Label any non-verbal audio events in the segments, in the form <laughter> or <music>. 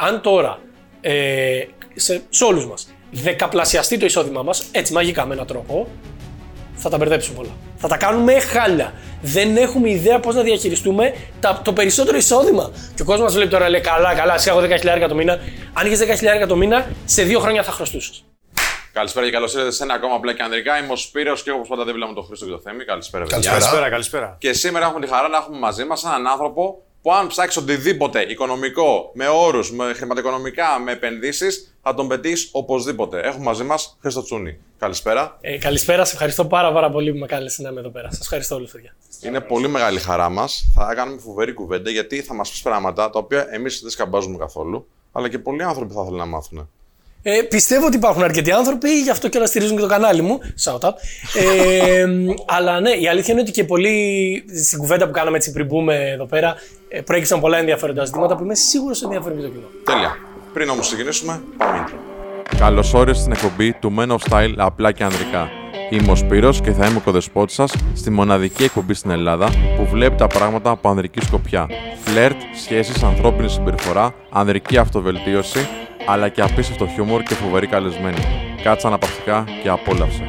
αν τώρα ε, σε, σε όλους μας δεκαπλασιαστεί το εισόδημά μας, έτσι μαγικά με έναν τρόπο, θα τα μπερδέψουν πολλά. Θα τα κάνουμε χάλια. Δεν έχουμε ιδέα πώς να διαχειριστούμε τα, το περισσότερο εισόδημα. Και ο κόσμος μας βλέπει τώρα, λέει καλά, καλά, εσύ έχω 10.000 το μήνα. Αν είχες 10.000 το μήνα, σε δύο χρόνια θα χρωστούσες. Καλησπέρα και καλώς ήρθατε σε ένα ακόμα απλά και ανδρικά. Είμαι ο Σπύρος και όπως πάντα δίπλα με τον Χρήστο και το Θέμη. Καλησπέρα, παιδιά. Καλησπέρα, καλησπέρα. Και σήμερα έχουμε τη χαρά να έχουμε μαζί μας έναν άνθρωπο που αν ψάξεις οτιδήποτε οικονομικό, με όρους, με χρηματοοικονομικά, με επενδύσεις, θα τον πετύχεις οπωσδήποτε. Έχουμε μαζί μας Χρήστο Τσούνη. Καλησπέρα. Ε, καλησπέρα, σε ευχαριστώ πάρα, πάρα πολύ που με κάλεσε να είμαι εδώ πέρα. Σας ευχαριστώ όλους, παιδιά. Είναι πολύ μεγάλη χαρά μας. Θα κάνουμε φοβερή κουβέντα γιατί θα μας πεις πράγματα τα οποία εμείς δεν σκαμπάζουμε καθόλου, αλλά και πολλοί άνθρωποι θα θέλουν να μάθουν. Ε, πιστεύω ότι υπάρχουν αρκετοί άνθρωποι, γι' αυτό και όλα στηρίζουν και το κανάλι μου. Shout out. Ε, <laughs> αλλά ναι, η αλήθεια είναι ότι και πολλοί στην κουβέντα που κάναμε έτσι πριν μπούμε εδώ πέρα ε, προέκυψαν πολλά ενδιαφέροντα ζητήματα που είμαι σίγουρος ότι ενδιαφέρουν και το κοινό. Τέλεια. Πριν όμως ξεκινήσουμε, πάμε intro. Καλώς όρισες στην εκπομπή του Men of Style απλά και ανδρικά. Είμαι ο Σπύρος και θα είμαι ο κοδεσπότης σας στη μοναδική εκπομπή στην Ελλάδα που βλέπει τα πράγματα από ανδρική σκοπιά. Φλερτ, σχέσεις, ανθρώπινη συμπεριφορά, ανδρική αυτοβελτίωση, αλλά και απίστευτο χιούμορ και φοβερή καλεσμένη. Κάτσε αναπαυτικά και απόλαυσε.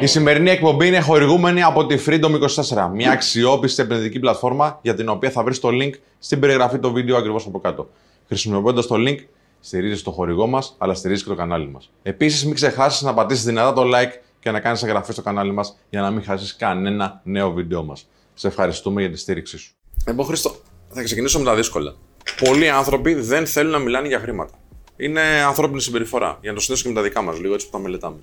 Η σημερινή εκπομπή είναι χορηγούμενη από τη Freedom24, μια αξιόπιστη επενδυτική πλατφόρμα για την οποία θα βρεις το link στην περιγραφή του βίντεο ακριβώς από κάτω. Χρησιμοποιώντας το link, στηρίζει το χορηγό μας, αλλά στηρίζει και το κανάλι μας. Επίσης, μην ξεχάσεις να πατήσεις δυνατά το like και να κάνεις εγγραφή στο κανάλι μας για να μην χάσεις κανένα νέο βίντεο μας. Σε ευχαριστούμε για τη στήριξή σου. Εγώ, Χρήστο, θα ξεκινήσω με τα δύσκολα. Πολλοί άνθρωποι δεν θέλουν να μιλάνε για χρήματα. Είναι ανθρώπινη συμπεριφορά. Για να το συνδέσω και με τα δικά μας, λίγο έτσι που τα μελετάμε.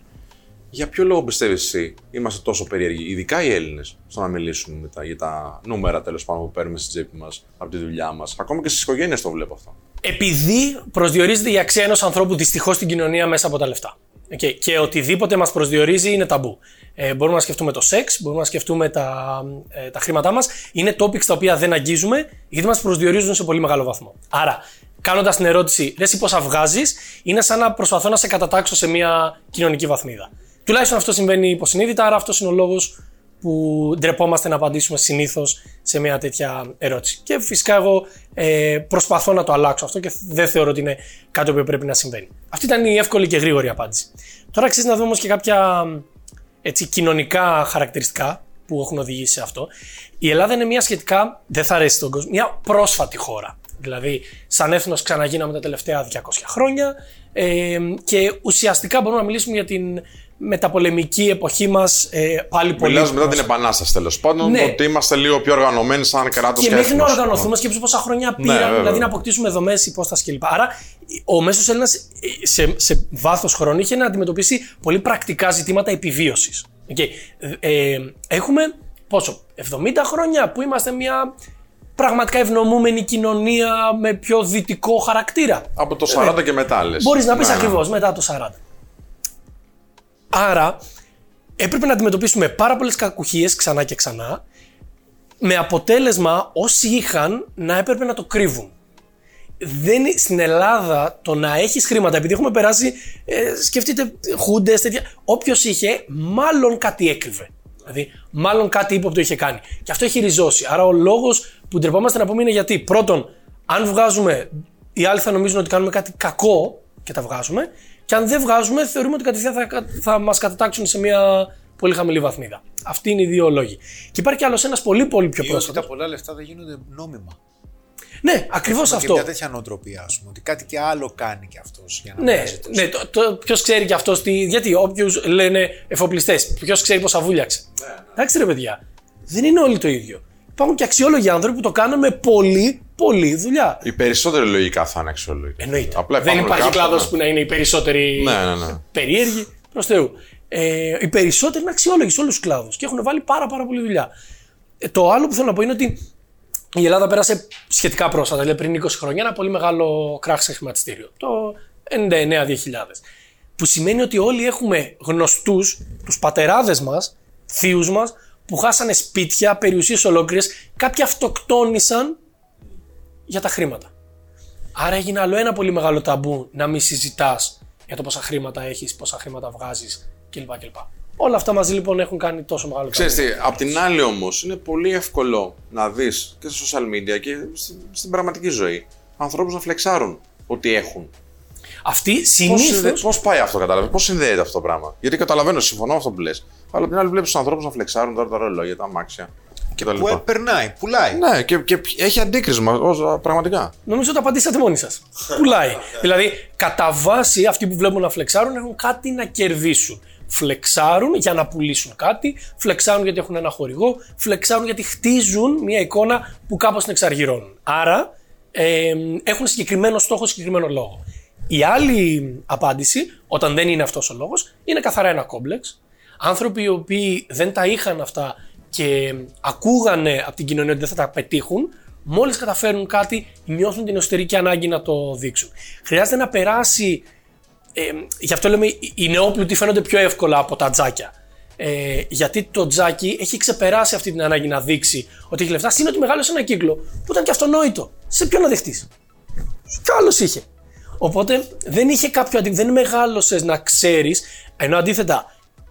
Για ποιο λόγο πιστεύεις εσύ είμαστε τόσο περίεργοι, ειδικά οι Έλληνες, στο να μιλήσουμε μετά για τα νούμερα τέλος πάντων που παίρνουμε στην τσέπη μας από τη δουλειά μας. Ακόμα και στις οικογένειες το βλέπω αυτό. Επειδή προσδιορίζεται η αξία ενός ανθρώπου δυστυχώς στην κοινωνία μέσα από τα λεφτά. Okay. Και οτιδήποτε μας προσδιορίζει είναι ταμπού. Ε, μπορούμε να σκεφτούμε το σεξ, μπορούμε να σκεφτούμε τα, ε, τα χρήματά μας. Είναι topics τα οποία δεν αγγίζουμε γιατί μας προσδιορίζουν σε πολύ μεγάλο βαθμό. Άρα, κάνοντας την ερώτηση, ρε, εσύ πόσα βγάζεις, είναι σαν να προσπαθώ να σε κατατάξω σε μια κοινωνική βαθμίδα. Τουλάχιστον αυτό συμβαίνει υποσυνείδητα, άρα αυτός είναι ο λόγος που ντρεπόμαστε να απαντήσουμε συνήθως σε μια τέτοια ερώτηση. Και φυσικά εγώ ε, προσπαθώ να το αλλάξω αυτό και δεν θεωρώ ότι είναι κάτι που πρέπει να συμβαίνει. Αυτή ήταν η εύκολη και γρήγορη απάντηση. Τώρα αξίζει να δούμε όμως και κάποια έτσι, κοινωνικά χαρακτηριστικά που έχουν οδηγήσει σε αυτό. Η Ελλάδα είναι μια σχετικά, δεν θα αρέσει τον κόσμο, μια πρόσφατη χώρα. Δηλαδή, σαν έθνος ξαναγίναμε τα τελευταία 200 χρόνια ε, και ουσιαστικά μπορούμε να μιλήσουμε για την μεταπολεμική εποχή μας ε, πάλι πολύ. Μιλάς μετά την Επανάσταση τέλος πάντων, ναι. ότι είμαστε λίγο πιο οργανωμένοι σαν κράτος και, και μέχρι να οργανωθούμε, σκέψου πόσα χρόνια ναι, πήραν, δηλαδή να αποκτήσουμε δομές, υπόσταση κλπ. Άρα, ο μέσος Έλληνας σε, σε βάθος χρόνου είχε να αντιμετωπίσει πολύ πρακτικά ζητήματα επιβίωσης. Okay. Ε, έχουμε πόσο, 70 χρόνια που είμαστε μια πραγματικά ευνομούμενη κοινωνία με πιο δυτικό χαρακτήρα. Από το 40 ε, και μετά, λες. Μπορείς να πεις ναι, ναι. ακριβώς μετά το 40. Άρα έπρεπε να αντιμετωπίσουμε πάρα πολλές κακουχίες ξανά και ξανά, με αποτέλεσμα όσοι είχαν να έπρεπε να το κρύβουν. Δεν, στην Ελλάδα το να έχεις χρήματα, επειδή έχουμε περάσει, ε, σκεφτείτε χούντες, τέτοια. Όποιος είχε, μάλλον κάτι έκρυβε. Δηλαδή, μάλλον κάτι ύποπτο είχε κάνει. Και αυτό έχει ριζώσει. Άρα, ο λόγος που ντρεπόμαστε να πούμε είναι γιατί, πρώτον, αν βγάζουμε, οι άλλοι θα νομίζουν ότι κάνουμε κάτι κακό και τα βγάζουμε. Και αν δεν βγάζουμε, θεωρούμε ότι κατευθείαν θα, θα μας κατατάξουν σε μια πολύ χαμηλή βαθμίδα. Αυτοί είναι οι δύο λόγοι. Και υπάρχει κι άλλος ένας πολύ, πολύ πιο πρόσφατο. τα πολλά λεφτά δεν γίνονται νόμιμα. Ναι, ακριβώς αυτό. Είναι μια τέτοια νοοτροπία, ας πούμε. Ότι κάτι και άλλο κάνει κι αυτός για να Ναι, ναι το, το, ποιος ξέρει κι αυτός. Γιατί όποιους λένε εφοπλιστές, ποιος ξέρει πώ βούλιαξε. Ναι, ναι. Εντάξει, ρε παιδιά. Δεν είναι όλοι το ίδιο. Υπάρχουν και αξιόλογοι άνθρωποι που το κάνουν με πολύ, πολύ δουλειά. Οι περισσότεροι λογικά θα είναι αξιόλογοι. Εννοείται. Απλά Δεν υπάρχει κλάδος που να είναι οι περισσότεροι ναι, ναι, ναι. περίεργοι. Προς Θεού. Ε, οι περισσότεροι είναι αξιόλογοι σε όλους τους κλάδους και έχουν βάλει πάρα, πάρα πολύ δουλειά. Ε, το άλλο που θέλω να πω είναι ότι η Ελλάδα πέρασε σχετικά πρόσφατα, δηλαδή πριν 20 χρόνια, ένα πολύ μεγάλο κράχ σε χρηματιστήριο. Το 99-2000. Που σημαίνει ότι όλοι έχουμε γνωστούς, τους πατεράδες μας, θείους μας, που χάσανε σπίτια, περιουσίες ολόκληρες, κάποιοι αυτοκτόνησαν για τα χρήματα. Άρα έγινε άλλο ένα πολύ μεγάλο ταμπού να μην συζητάς για το πόσα χρήματα έχεις, πόσα χρήματα βγάζεις κλπ. κλπ. Όλα αυτά μαζί λοιπόν έχουν κάνει τόσο μεγάλο Ξέρεις τι, απ' την άλλη όμως είναι πολύ εύκολο να δεις και στα social media και στην, στην πραγματική ζωή ανθρώπους να φλεξάρουν ότι έχουν. Αυτή Πώς, συνήθω. συνδε- πώς πάει αυτό, κατάλαβες, πώς συνδέεται αυτό το πράγμα; Γιατί καταλαβαίνω, συμφωνώ με αυτό που λες. Αλλά απ' την άλλη βλέπεις τους ανθρώπους να φλεξάρουν τώρα τα ρολόγια, τα αμάξια κτλ. Που ε, περνάει, πουλάει. Ναι, και, και έχει αντίκρισμα, ως, πραγματικά. Νομίζω ότι απαντήσατε μόνοι σας. Πουλάει. δηλαδή, κατά βάση αυτοί που βλέπουν να φλεξάρουν έχουν κάτι να κερδίσουν. Φλεξάρουν για να πουλήσουν κάτι, φλεξάρουν γιατί έχουν ένα χορηγό, φλεξάρουν γιατί χτίζουν μια εικόνα που κάπως την εξαργυρώνουν. Άρα ε, έχουν συγκεκριμένο στόχο, συγκεκριμένο λόγο. Η άλλη απάντηση, όταν δεν είναι αυτός ο λόγος, είναι καθαρά ένα κόμπλεξ. Άνθρωποι οι οποίοι δεν τα είχαν αυτά και ακούγανε από την κοινωνία ότι δεν θα τα πετύχουν, μόλις καταφέρουν κάτι, νιώθουν την εσωτερική ανάγκη να το δείξουν. Χρειάζεται να περάσει ε, γι' αυτό λέμε οι- οι νεόπλουτοι φαίνονται πιο εύκολα από τα τζάκια. Ε, γιατί το τζάκι έχει ξεπεράσει αυτή την ανάγκη να δείξει ότι έχει λεφτά. Συν ότι μεγάλωσε ένα κύκλο που ήταν και αυτονόητο. Σε ποιον να δεχτείς; Κι άλλος είχε. Οπότε δεν είχε κάποιο αντί... δεν μεγάλωσες να ξέρεις, ενώ αντίθετα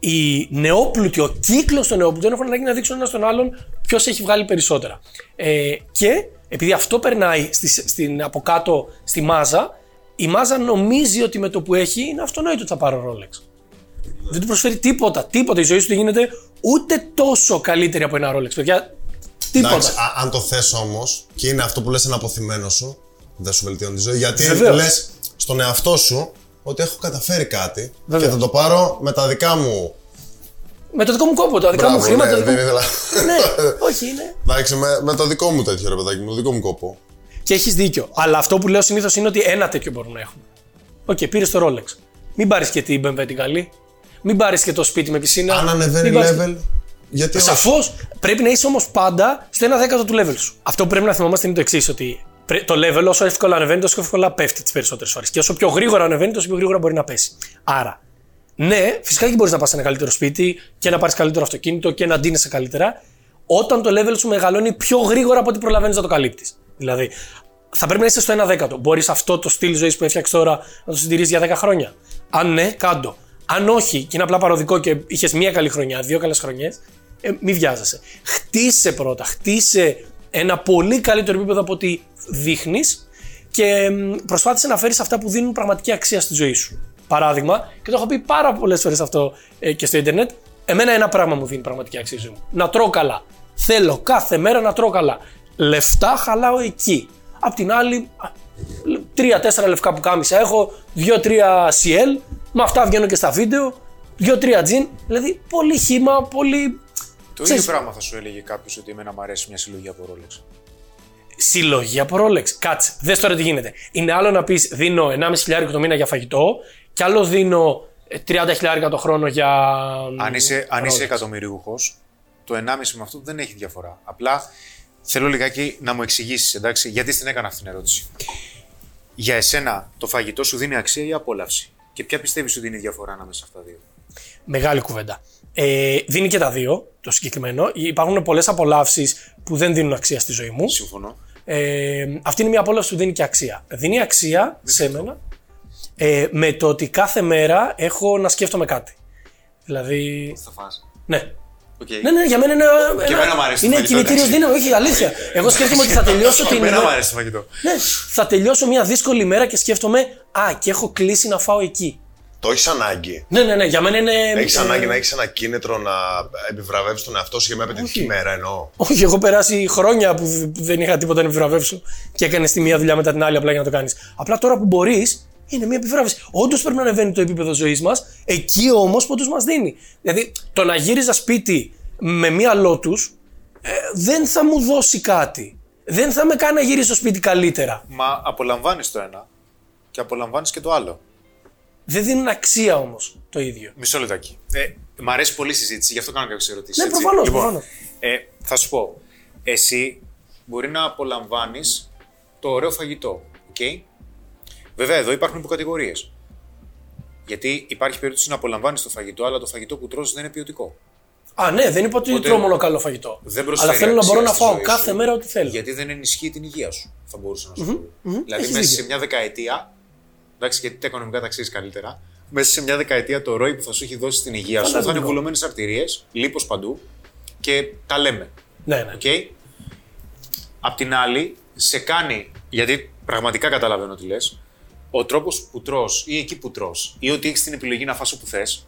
οι νεόπλουτοι, ο κύκλος των νεόπλουτων έχουν ανάγκη να δείξουν ένα στον άλλον ποιος έχει βγάλει περισσότερα. Ε, και επειδή αυτό περνάει στη, στην, από κάτω στη μάζα, η μάζα νομίζει ότι με το που έχει είναι αυτονόητο ότι θα πάρω Rolex. Δεν του προσφέρει τίποτα. Τίποτα. Η ζωή σου δεν γίνεται ούτε τόσο καλύτερη από ένα Rolex, παιδιά. Τίποτα. Εντάξει, α- αν το θες όμως και είναι αυτό που λες ένα αποθυμένο σου, δεν σου βελτιώνει τη ζωή. Γιατί Βεβαίως. λες στον εαυτό σου ότι έχω καταφέρει κάτι Βεβαίως. και θα το πάρω με τα δικά μου. Με το δικό μου κόπο, τα δικά μου Μπράβο, χρήματα. ναι, τα δικά δεν μου- ήθελα. <laughs> ναι, <laughs> όχι, είναι. Εντάξει, με, με το δικό μου τέτοιο ρε παιδάκι, με το δικό μου κόπο. Και έχεις δίκιο. Αλλά αυτό που λέω συνήθως είναι ότι ένα τέτοιο μπορούν να έχουν. Οκ, πήρες το Rolex. Μην πάρεις και την BMW την καλή. Μην πάρεις και το σπίτι με πισίνα. Αν ανεβαίνει Μην πάρεις- level, γιατί όχι; Σαφώς πρέπει να είσαι όμως πάντα στο 1 δέκατο του level σου. Αυτό που πρέπει να θυμόμαστε είναι το εξής: Ότι πρέ- το level όσο εύκολα ανεβαίνει, τόσο εύκολα πέφτει τις περισσότερες φορές. Και όσο πιο γρήγορα ανεβαίνει, τόσο πιο γρήγορα μπορεί να πέσει. Άρα, ναι, φυσικά και μπορείς να πας σε ένα καλύτερο σπίτι και να πάρεις καλύτερο αυτοκίνητο και να ντύνεσαι καλύτερα, όταν το level σου μεγαλώνει πιο γρήγορα από ό,τι προλαβαίνεις να το καλύπτεις. Δηλαδή, θα πρέπει να είσαι στο 1 δέκατο. Μπορείς αυτό το στυλ ζωής που έφτιαξες τώρα να το συντηρήσεις για 10 χρόνια; Αν ναι, κάντο. Αν όχι, και είναι απλά παροδικό και είχες μία καλή χρονιά, δύο καλές χρονιές, ε, μη βιάζεσαι. Χτίσε πρώτα. Χτίσε ένα πολύ καλύτερο επίπεδο από ό,τι δείχνεις και μ, προσπάθησε να φέρεις αυτά που δίνουν πραγματική αξία στη ζωή σου. Παράδειγμα, και το έχω πει πάρα πολλές φορές αυτό ε, και στο Ιντερνετ, εμένα ένα πράγμα μου δίνει πραγματική αξία στη ζωή μου. Να τρώω καλά. Θέλω κάθε μέρα να τρώω καλά. Λεφτά χαλάω εκεί. Απ' την άλλη, α, λ- τρία-τέσσερα λευκά που κάμισα έχω, δύο-τρία CL, με αυτά βγαίνω και στα βίντεο, δύο-τρία τζιν. Δηλαδή, πολύ χύμα, πολύ. Το Ξέρεις- ίδιο πράγμα θα σου έλεγε κάποιος ότι εμένα μου αρέσει μια συλλογή από Rolex. Συλλογή από Rolex. Κάτσε, δες τώρα τι γίνεται. Είναι άλλο να πεις δίνω 1,5 χιλιάρικο το μήνα για φαγητό, και άλλο δίνω ε, 30 χιλιάρικα το χρόνο για. Αν είσαι, αν είσαι Rolex. εκατομμυριούχος, το 1,5 με αυτό δεν έχει διαφορά. Απλά θέλω λιγάκι να μου εξηγήσεις, εντάξει, γιατί στην έκανα αυτή την ερώτηση. Για εσένα, το φαγητό σου δίνει αξία ή απόλαυση; Και ποια πιστεύεις ότι είναι η διαφορά ανάμεσα σε αυτά τα δύο; Μεγάλη κουβέντα. Ε, δίνει και τα δύο το συγκεκριμένο. Υπάρχουν πολλές απολαύσεις που δεν δίνουν αξία στη ζωή μου. Συμφωνώ. Ε, αυτή είναι μια απόλαυση που δίνει και αξία. Δίνει αξία σε μένα ε, με το ότι κάθε μέρα έχω να σκέφτομαι κάτι. Δηλαδή. Θα φας. Ναι. Okay. Ναι, ναι, για μένα είναι. ένα- εμένα μου αρέσει το Είναι φαγητό, κινητήριος εντάξει. δύναμη, όχι αλήθεια. Εγώ σκέφτομαι ότι θα τελειώσω <laughs> την. Εμένα μου αρέσει το φαγητό. Ναι, θα τελειώσω μια δύσκολη μέρα και σκέφτομαι, Α, και έχω κλείσει να φάω εκεί. Το έχεις ανάγκη; Ναι, ναι, ναι, για μένα είναι. Έχεις ε, ανάγκη να έχεις ένα κίνητρο να επιβραβεύσει τον εαυτό σου για μια απαιτητική μέρα εννοώ; Όχι, έχω περάσει χρόνια που δ- δεν είχα τίποτα να επιβραβεύσω και έκανες τη μία δουλειά μετά την άλλη απλά για να το κάνεις. Απλά τώρα που μπορείς, είναι μια επιβράβευση. Όντως πρέπει να ανεβαίνει το επίπεδο ζωής μας, εκεί όμως που όντω μας δίνει. Δηλαδή, το να γύριζα σπίτι με μία λότου ε, δεν θα μου δώσει κάτι. Δεν θα με κάνει να γυρίσω στο σπίτι καλύτερα. Μα απολαμβάνεις το ένα και απολαμβάνεις και το άλλο. Δεν δίνουν αξία όμως το ίδιο. Μισό λεπτάκι. Ε, μ' αρέσει πολύ η συζήτηση, γι' αυτό κάνω κάποιες ερωτήσεις. Ναι, προφανώς, λοιπόν, προφανώς. Ε, θα σου πω. Εσύ μπορεί να απολαμβάνεις το ωραίο φαγητό. Okay? Βέβαια, εδώ υπάρχουν υποκατηγορίες. Γιατί υπάρχει περίπτωση να απολαμβάνεις το φαγητό, αλλά το φαγητό που τρως δεν είναι ποιοτικό. Α, ναι, δεν είπα ότι Οπότε τρώω μόνο καλό φαγητό. Δεν προσφέρει Αλλά θέλω να αξία μπορώ να στη φάω ζωή κάθε σου, μέρα ό,τι θέλω. Γιατί δεν ενισχύει την υγεία σου, θα μπορούσα να σου πω. Δηλαδή, έχεις μέσα δίκιο. σε μια δεκαετία, εντάξει, γιατί τα οικονομικά τα ξέρει καλύτερα, μέσα σε μια δεκαετία το ROI που θα σου έχει δώσει την υγεία σου. Θα είναι Φανταστικό. βουλωμένες αρτηρίες, λίπος παντού και τα λέμε. Ναι, ναι. Οκ. Απ' την άλλη, σε κάνει, γιατί πραγματικά καταλαβαίνω τι λες, ο τρόπος που τρως ή εκεί που τρως ή ότι έχεις την επιλογή να φας όπου θες,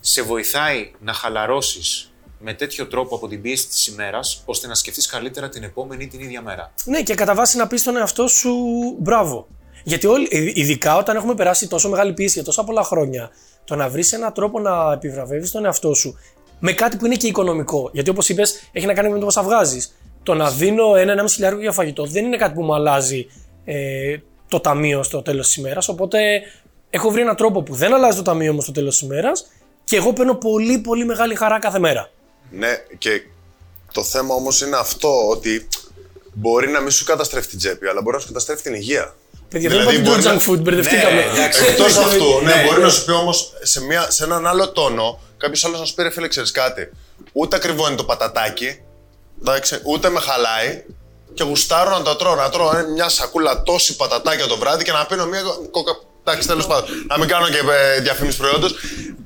σε βοηθάει να χαλαρώσεις με τέτοιο τρόπο από την πίεση της ημέρας, ώστε να σκεφτείς καλύτερα την επόμενη ή την ίδια μέρα. Ναι, και κατά βάση να πεις στον εαυτό σου μπράβο. Γιατί όλοι, ε, ειδικά όταν έχουμε περάσει τόσο μεγάλη πίεση για τόσα πολλά χρόνια, το να βρεις έναν τρόπο να επιβραβεύεις τον εαυτό σου με κάτι που είναι και οικονομικό. Γιατί όπως είπες, έχει να κάνει με το πόσα βγάζεις. Το να δίνω ένα-ένα χιλιάρικο για φαγητό δεν είναι κάτι που μου αλλάζει ε, το ταμείο στο τέλος της ημέρας. Οπότε έχω βρει έναν τρόπο που δεν αλλάζει το ταμείο μου στο τέλος της ημέρας και εγώ παίρνω πολύ πολύ μεγάλη χαρά κάθε μέρα. Ναι, και το θέμα όμως είναι αυτό ότι μπορεί να μην σου καταστρέφει την τσέπη, αλλά μπορεί να σου καταστρέφει την υγεία. Παιδιά, Δηλαδή, δεν είπαμε μπορεί το να- junk food, μπερδευτήκαμε. Ναι, εντάξει. Εκτός αυτού, ναι, ναι, μπορεί ναι. να σου πει όμως σε, μια- σε έναν άλλο τόνο, κάποιος άλλος να σου πει ρε φίλε, ξέρεις κάτι; Ούτε ακριβό είναι το πατατάκι, εντάξει, ούτε με χαλάει και γουστάρω να το τρώω. Να τρώω ε, μια σακούλα τόση πατατάκια το βράδυ και να πίνω μια κοκα. Εντάξει, τέλος πάντων. Να μην κάνω και ε, διαφήμιση προϊόντος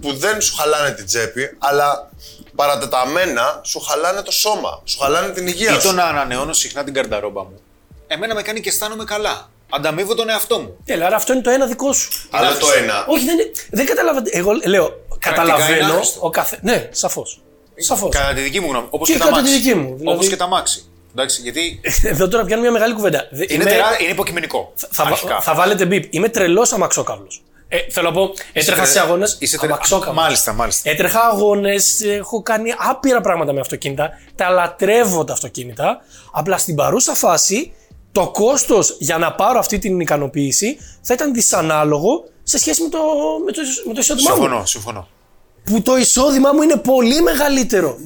που δεν σου χαλάνε την τσέπη, αλλά παρατεταμένα σου χαλάνε το σώμα, σου χαλάνε την υγεία Ή το σου. να ανανεώνω συχνά την καρταρόμπα μου. Εμένα με κάνει και αισθάνομαι καλά. Ανταμείβω τον εαυτό μου. Έλα, άρα αυτό είναι το ένα δικό σου. Αλλά το ένα. Όχι, δεν, είναι- δεν καταλαβαίνω. Εγώ λέω, είναι καταλαβαίνω άχρηστο. ο καθέ. Ναι, σαφώς. Σαφώς. Κατά τη δική μου γνώμη. Όπως Και και, τα κατά τη μάξι. δική μου, δηλαδή. Όπως και τα μάξι. Εντάξει, γιατί <laughs> Εδώ τώρα πιάνω μια μεγάλη κουβέντα. Δε- είναι, είμαι- τερά... είναι υποκειμενικό. θα, αρχικά. θα βάλετε μπίπ. Είμαι τρελός αμαξόκαυλος. Ε, θέλω να πω, έτρεχα τε- σε αγώνες. είσαι τε- Μάλιστα, μάλιστα. Έτρεχα αγώνες, έχω κάνει άπειρα πράγματα με αυτοκίνητα. Τα λατρεύω τα αυτοκίνητα. Απλά στην παρούσα φάση, το κόστος για να πάρω αυτή την ικανοποίηση θα ήταν δυσανάλογο σε σχέση με το, με το, με το εισόδημά μου. Συμφωνώ, συμφωνώ. που το εισόδημά μου είναι πολύ μεγαλύτερο.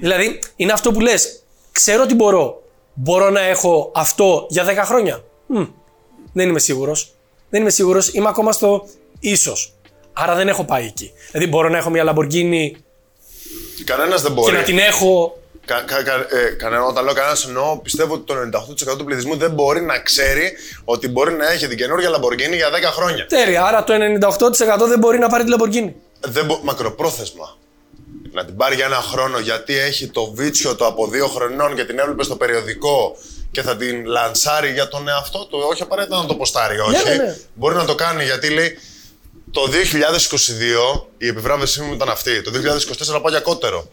Δηλαδή, είναι αυτό που λες, ξέρω ότι μπορώ. Μπορώ να έχω αυτό για 10 χρόνια. Μμ, δεν είμαι σίγουρος. Δεν είμαι σίγουρος, είμαι ακόμα στο ίσως. Άρα δεν έχω πάει εκεί. Δηλαδή, μπορώ να έχω μια Lamborghini Κανένας δεν και μπορεί. να την έχω. Κα, κα, κα, ε, κανένα, όταν λέω κανένας εννοώ, πιστεύω ότι το 98% του πληθυσμού δεν μπορεί να ξέρει ότι μπορεί να έχει την καινούργια Lamborghini για 10 χρόνια. Τέλεια. Άρα το 98% δεν μπορεί να πάρει τη Lamborghini. Δεν μπο... Μακροπρόθεσμα. Να την πάρει για ένα χρόνο γιατί έχει το βίτσιο το από δύο χρονών και την έβλεπε στο περιοδικό και θα την λανσάρει για τον εαυτό του. Όχι απαραίτητα να το ποστάρει, όχι. ναι, ναι. Μπορεί να το κάνει γιατί λέει το 2022 η επιβράβευσή μου ήταν αυτή. Το 2024 πάω για κότερο.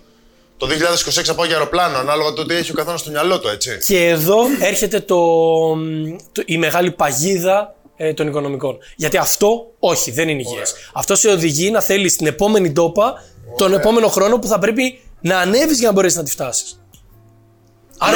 Το 2026 θα πάω για αεροπλάνο, ανάλογα το τι έχει ο καθένας στο μυαλό του, έτσι. Και εδώ έρχεται το, το- η μεγάλη παγίδα ε, των οικονομικών. Γιατί αυτό όχι, δεν είναι υγιές. Αυτό σε οδηγεί να θέλεις την επόμενη τόπα τον επόμενο χρόνο που θα πρέπει να ανέβεις για να μπορέσεις να τη φτάσεις.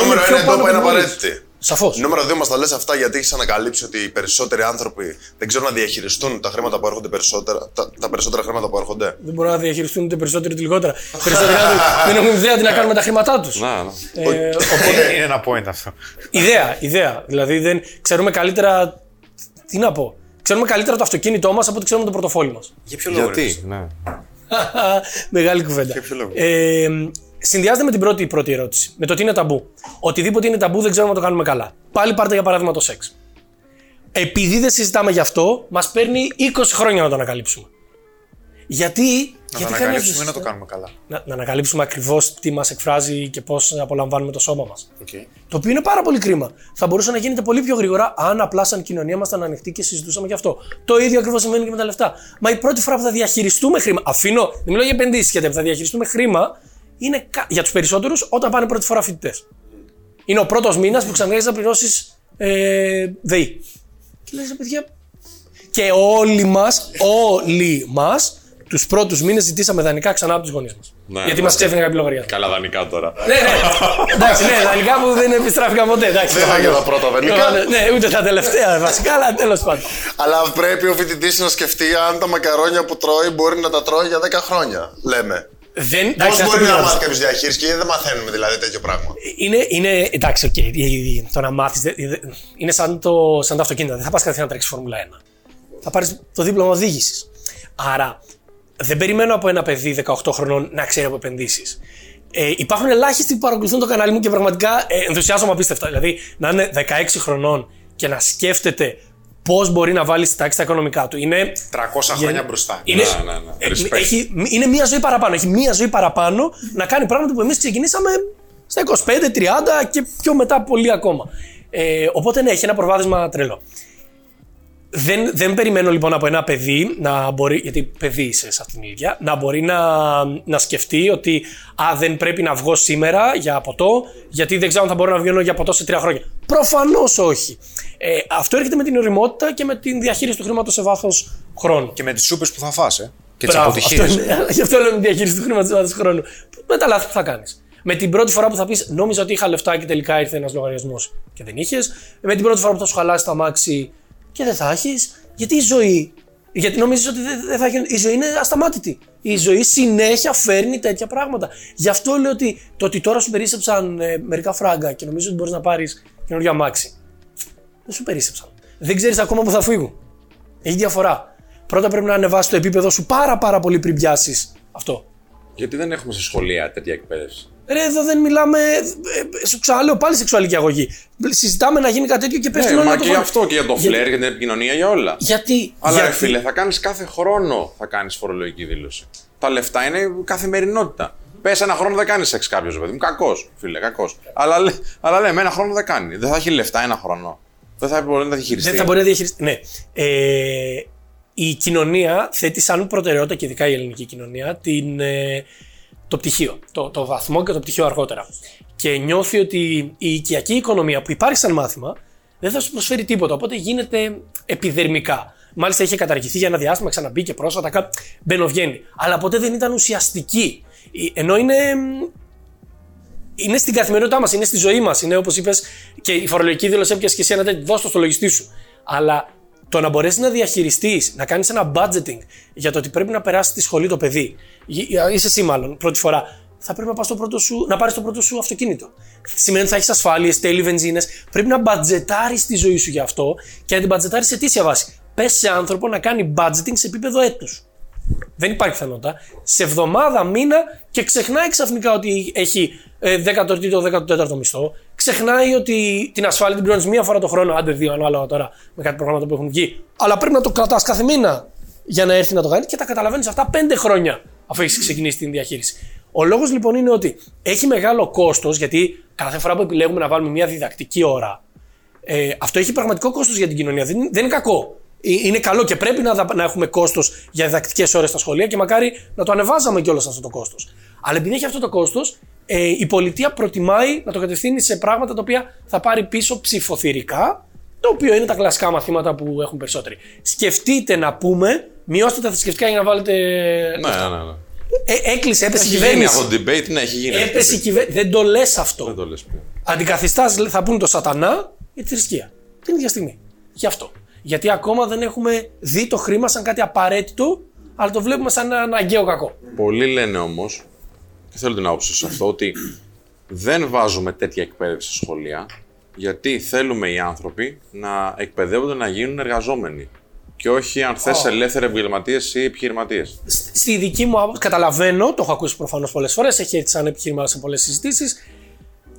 Νούμερο ένα, η τόπα είναι απαραίτητη. Σαφώς. Νούμερο 2 μας τα λες αυτά γιατί έχεις ανακαλύψει ότι οι περισσότεροι άνθρωποι δεν ξέρουν να διαχειριστούν τα χρήματα που έρχονται περισσότερα, τα, τα περισσότερα χρήματα που έρχονται. Δεν μπορούν να διαχειριστούν ούτε περισσότερο ούτε λιγότερα. Περισσότεροι άνθρωποι <laughs> δεν έχουν ιδέα τι να κάνουν με τα χρήματά τους. Να, να. Ε, οπότε, Είναι ένα point αυτό. ιδέα, ιδέα. Δηλαδή δεν ξέρουμε καλύτερα. Τι να πω; Ξέρουμε καλύτερα το αυτοκίνητό μας από ότι ξέρουμε το πορτοφόλι μας. Για ποιο λόγο. ρε, Γιατί, ναι. <laughs> Μεγάλη κουβέντα. ποιο λόγο; Ε, συνδυάζεται με την πρώτη, πρώτη ερώτηση. Με το τι είναι ταμπού. Οτιδήποτε είναι ταμπού δεν ξέρουμε να το κάνουμε καλά. Πάλι πάρτε για παράδειγμα το σεξ. Επειδή δεν συζητάμε γι' αυτό, μας παίρνει 20 χρόνια να το ανακαλύψουμε. Γιατί. Να το γιατί ανακαλύψουμε κανένας ή να το δεν κάνουμε καλά; να, να ανακαλύψουμε ακριβώς τι μας εκφράζει και πώς απολαμβάνουμε το σώμα μας. Okay. Το οποίο είναι πάρα πολύ κρίμα. Θα μπορούσε να γίνεται πολύ πιο γρήγορα αν απλά σαν κοινωνία ήμασταν ανοιχτοί και συζητούσαμε γι' αυτό. Το ίδιο ακριβώς συμβαίνει και με τα λεφτά. Μα η πρώτη φορά που θα διαχειριστούμε χρήμα. Αφήνω, δεν μιλάω για επενδύσεις γιατί θα διαχειριστούμε χρήμα είναι κα- για τους περισσότερους όταν πάνε πρώτη φορά φοιτητές. Είναι ο πρώτος μήνας που ξαφνικά έχεις να πληρώσεις ε, ΔΕΗ. Και λες, ρε παιδιά. Και όλοι μας, όλοι μας, τους πρώτους μήνες ζητήσαμε δανεικά ξανά από τους γονείς μας. Ναι, γιατί ναι. μας ξέφυγε κάποιο λογαριασμό. Καλά δανεικά τώρα. Ναι, ναι. Εντάξει, ναι, δανεικά που δεν επιστράφηκαν ποτέ. Εντάξει, Δεν θα προφανώς. για τα πρώτα δανεικά. Ναι, ούτε τα τελευταία βασικά, αλλά τέλος πάντων. Αλλά πρέπει ο φοιτητής να σκεφτεί αν τα μακαρόνια που τρώει μπορεί να τα τρώει για 10 χρόνια. Λέμε. Δεν, Πώς εντάξει, αυτό μπορεί που να λέω. μάθεις κάποιο διαχείριση και δεν μαθαίνουμε δηλαδή τέτοιο πράγμα. Είναι, είναι, εντάξει, οκ, η- το να μάθεις. Είναι σαν, το, σαν τα αυτοκίνητα. Δεν θα πας κατευθείαν να τρέξεις Φόρμουλα 1. Θα πάρεις το δίπλωμα οδήγησης. Άρα, δεν περιμένω από ένα παιδί 18 χρονών να ξέρει από επενδύσεις. Ε, υπάρχουν ελάχιστοι που παρακολουθούν το κανάλι μου και πραγματικά ε, ενθουσιάζομαι απίστευτα. Δηλαδή, να είναι 16 χρονών και να σκέφτεται πώς μπορεί να βάλεις στη τάξη τα οικονομικά του. Είναι 300 χρόνια μπροστά. είναι, Ναι, ναι, ναι. ε, Respect. έχει, είναι μία ζωή παραπάνω. Έχει μία ζωή παραπάνω να κάνει πράγματα που εμείς ξεκινήσαμε στα 25, 30 και πιο μετά πολύ ακόμα. Ε, οπότε ναι, έχει ένα προβάδισμα τρελό. Δεν, δεν περιμένω λοιπόν από ένα παιδί να μπορεί, γιατί παιδί είσαι σε αυτήν την ηλικία, να μπορεί να, να σκεφτεί ότι α, δεν πρέπει να βγω σήμερα για ποτό, γιατί δεν ξέρω αν θα μπορώ να βγαίνω για ποτό σε τρία χρόνια. Προφανώς όχι. Ε, αυτό έρχεται με την οριμότητα και με την διαχείριση του χρήματος σε βάθος χρόνου. Και με τις σούπες που θα φας, ε. Και τις Μπράβο, αποτυχίες. αυτό είναι- Γι' αυτό λέμε διαχείριση του χρήματος σε χρόνου. Με τα λάθη που θα κάνεις. Με την πρώτη φορά που θα πεις Νόμιζα ότι είχα λεφτά και τελικά ήρθε ένας λογαριασμός και δεν είχες. Με την πρώτη φορά που θα σου χαλάσει τα μάξι και δεν θα έχεις. Γιατί η ζωή. Γιατί νομίζεις ότι δεν, δεν θα έχει. Η ζωή είναι ασταμάτητη. Η ζωή συνέχεια φέρνει τέτοια πράγματα. Γι' αυτό λέω ότι το ότι τώρα σου περίσσεψαν ε, μερικά φράγκα και νομίζω ότι μπορείς να πάρεις καινούργια μάξι. Δεν σου περίσσεψαν. Δεν ξέρεις ακόμα που θα φύγουν. Έχει διαφορά. Πρώτα πρέπει να ανεβάσει το επίπεδο σου πάρα πάρα πολύ πριν πιάσεις αυτό. Γιατί δεν έχουμε σε σχολεία τέτοια εκπαίδευση. Ρε, εδώ δεν μιλάμε. ε, ε, Σου ξαναλέω πάλι σεξουαλική αγωγή. Συζητάμε να γίνει κάτι τέτοιο και πέφτουν Ναι, όλα μα το και χρόνο. για αυτό και για το Για- φλερ, για την επικοινωνία, για όλα. Γιατί. Αλλά ρε γιατί- φίλε, θα κάνεις κάθε χρόνο θα κάνεις φορολογική δήλωση. Τα λεφτά είναι καθημερινότητα. Πες ένα χρόνο δεν κάνεις σεξ κάποιος, παιδί μου. Κακός, φίλε, κακός. Αλλά, λέ- αλλά λέμε ένα χρόνο δεν κάνει. Δεν θα έχει λεφτά ένα χρόνο. Δεν θα μπορεί να τα διαχειριστεί. Δεν θα μπορεί να διαχειριστεί. Ναι. Ε, η κοινωνία θέτει σαν προτεραιότητα και ειδικά η ελληνική κοινωνία την, ε, το πτυχίο. Το, το βαθμό και το πτυχίο αργότερα. Και νιώθει ότι η οικιακή οικονομία που υπάρχει σαν μάθημα δεν θα σου προσφέρει τίποτα. Οπότε γίνεται επιδερμικά. Μάλιστα είχε καταργηθεί για ένα διάστημα, ξαναμπήκε πρόσφατα, κά- μπαινοβγαίνει. Αλλά ποτέ δεν ήταν ουσιαστική. Ε, Ενώ είναι είναι στην καθημερινότητά μας, είναι στη ζωή μας. Είναι όπως είπες και η φορολογική δήλωση έπιασες και εσύ ένα τέτοιο. Δώσ' το στο λογιστή σου. Αλλά το να μπορέσεις να διαχειριστείς, να κάνεις ένα budgeting για το ότι πρέπει να περάσεις τη σχολή το παιδί. Γ- Είσαι εσύ, μάλλον, πρώτη φορά. Θα πρέπει να, πας το πρώτο σου, να πάρεις το πρώτο σου αυτοκίνητο. Σημαίνει ότι θα έχεις ασφάλειες, τέλη βενζίνες. Πρέπει να μπατζετάρεις τη ζωή σου γι' αυτό και να την μπατζετάρεις σε αιτήσια βάση. Πες σε άνθρωπο να κάνει budgeting σε επίπεδο έτους. Δεν υπάρχει πιθανότητα. Σε εβδομάδα, μήνα και ξεχνάει ξαφνικά ότι έχει ε, 13ο, 14ο μισθό. Ξεχνάει ότι την ασφάλεια την πληρώνεις μία φορά το χρόνο, άντε δύο ανάλογα τώρα με κάτι προγράμματα που έχουν βγει. Αλλά πρέπει να το κρατάς κάθε μήνα για να έρθει να το κάνει και τα καταλαβαίνεις αυτά πέντε χρόνια αφού έχεις ξεκινήσει την διαχείριση. Ο λόγος λοιπόν είναι ότι έχει μεγάλο κόστος γιατί κάθε φορά που επιλέγουμε να βάλουμε μια διδακτική ώρα, ε, αυτό έχει πραγματικό κόστος για την κοινωνία. Δεν, είναι- δεν είναι κακό. Ε, Είναι καλό και πρέπει να, δαπα- να έχουμε κόστος για διδακτικές ώρες στα σχολεία και μακάρι να το ανεβάζαμε κιόλας αυτό το κόστος. Αλλά επειδή έχει αυτό το κόστος, ε, η πολιτεία προτιμάει να το κατευθύνει σε πράγματα τα οποία θα πάρει πίσω ψηφοθυρικά, το οποίο είναι τα κλασικά μαθήματα που έχουν περισσότεροι. Σκεφτείτε να πούμε, μειώστε τα θρησκευτικά για να βάλετε. Ναι, ναι, ναι. Ε, έκλεισε, έπεσε η Έχει γίνει κυβέρνηση. αυτό το debate, ναι, έχει γίνει. Έπεσε η κυβέρνηση. Δεν το λες αυτό. Δεν το λες πλέον. Αντικαθιστάς, θα πούνε το σατανά για τη θρησκεία. Την ίδια στιγμή. Γι' αυτό. Γιατί ακόμα δεν έχουμε δει το χρήμα σαν κάτι απαραίτητο, αλλά το βλέπουμε σαν ένα αναγκαίο κακό. Πολλοί λένε όμως, και θέλω την άποψη σε αυτό, ότι δεν βάζουμε τέτοια εκπαίδευση στα σχολεία, γιατί θέλουμε οι άνθρωποι να εκπαιδεύονται να γίνουν εργαζόμενοι. Και όχι, αν θες, Oh. ελεύθεροι επαγγελματίες ή επιχειρηματίες. Σ- Στη δική μου άποψη, καταλαβαίνω, το έχω ακούσει προφανώς πολλές φορές, έχει έρθει σαν επιχείρημα σε πολλές συζητήσεις.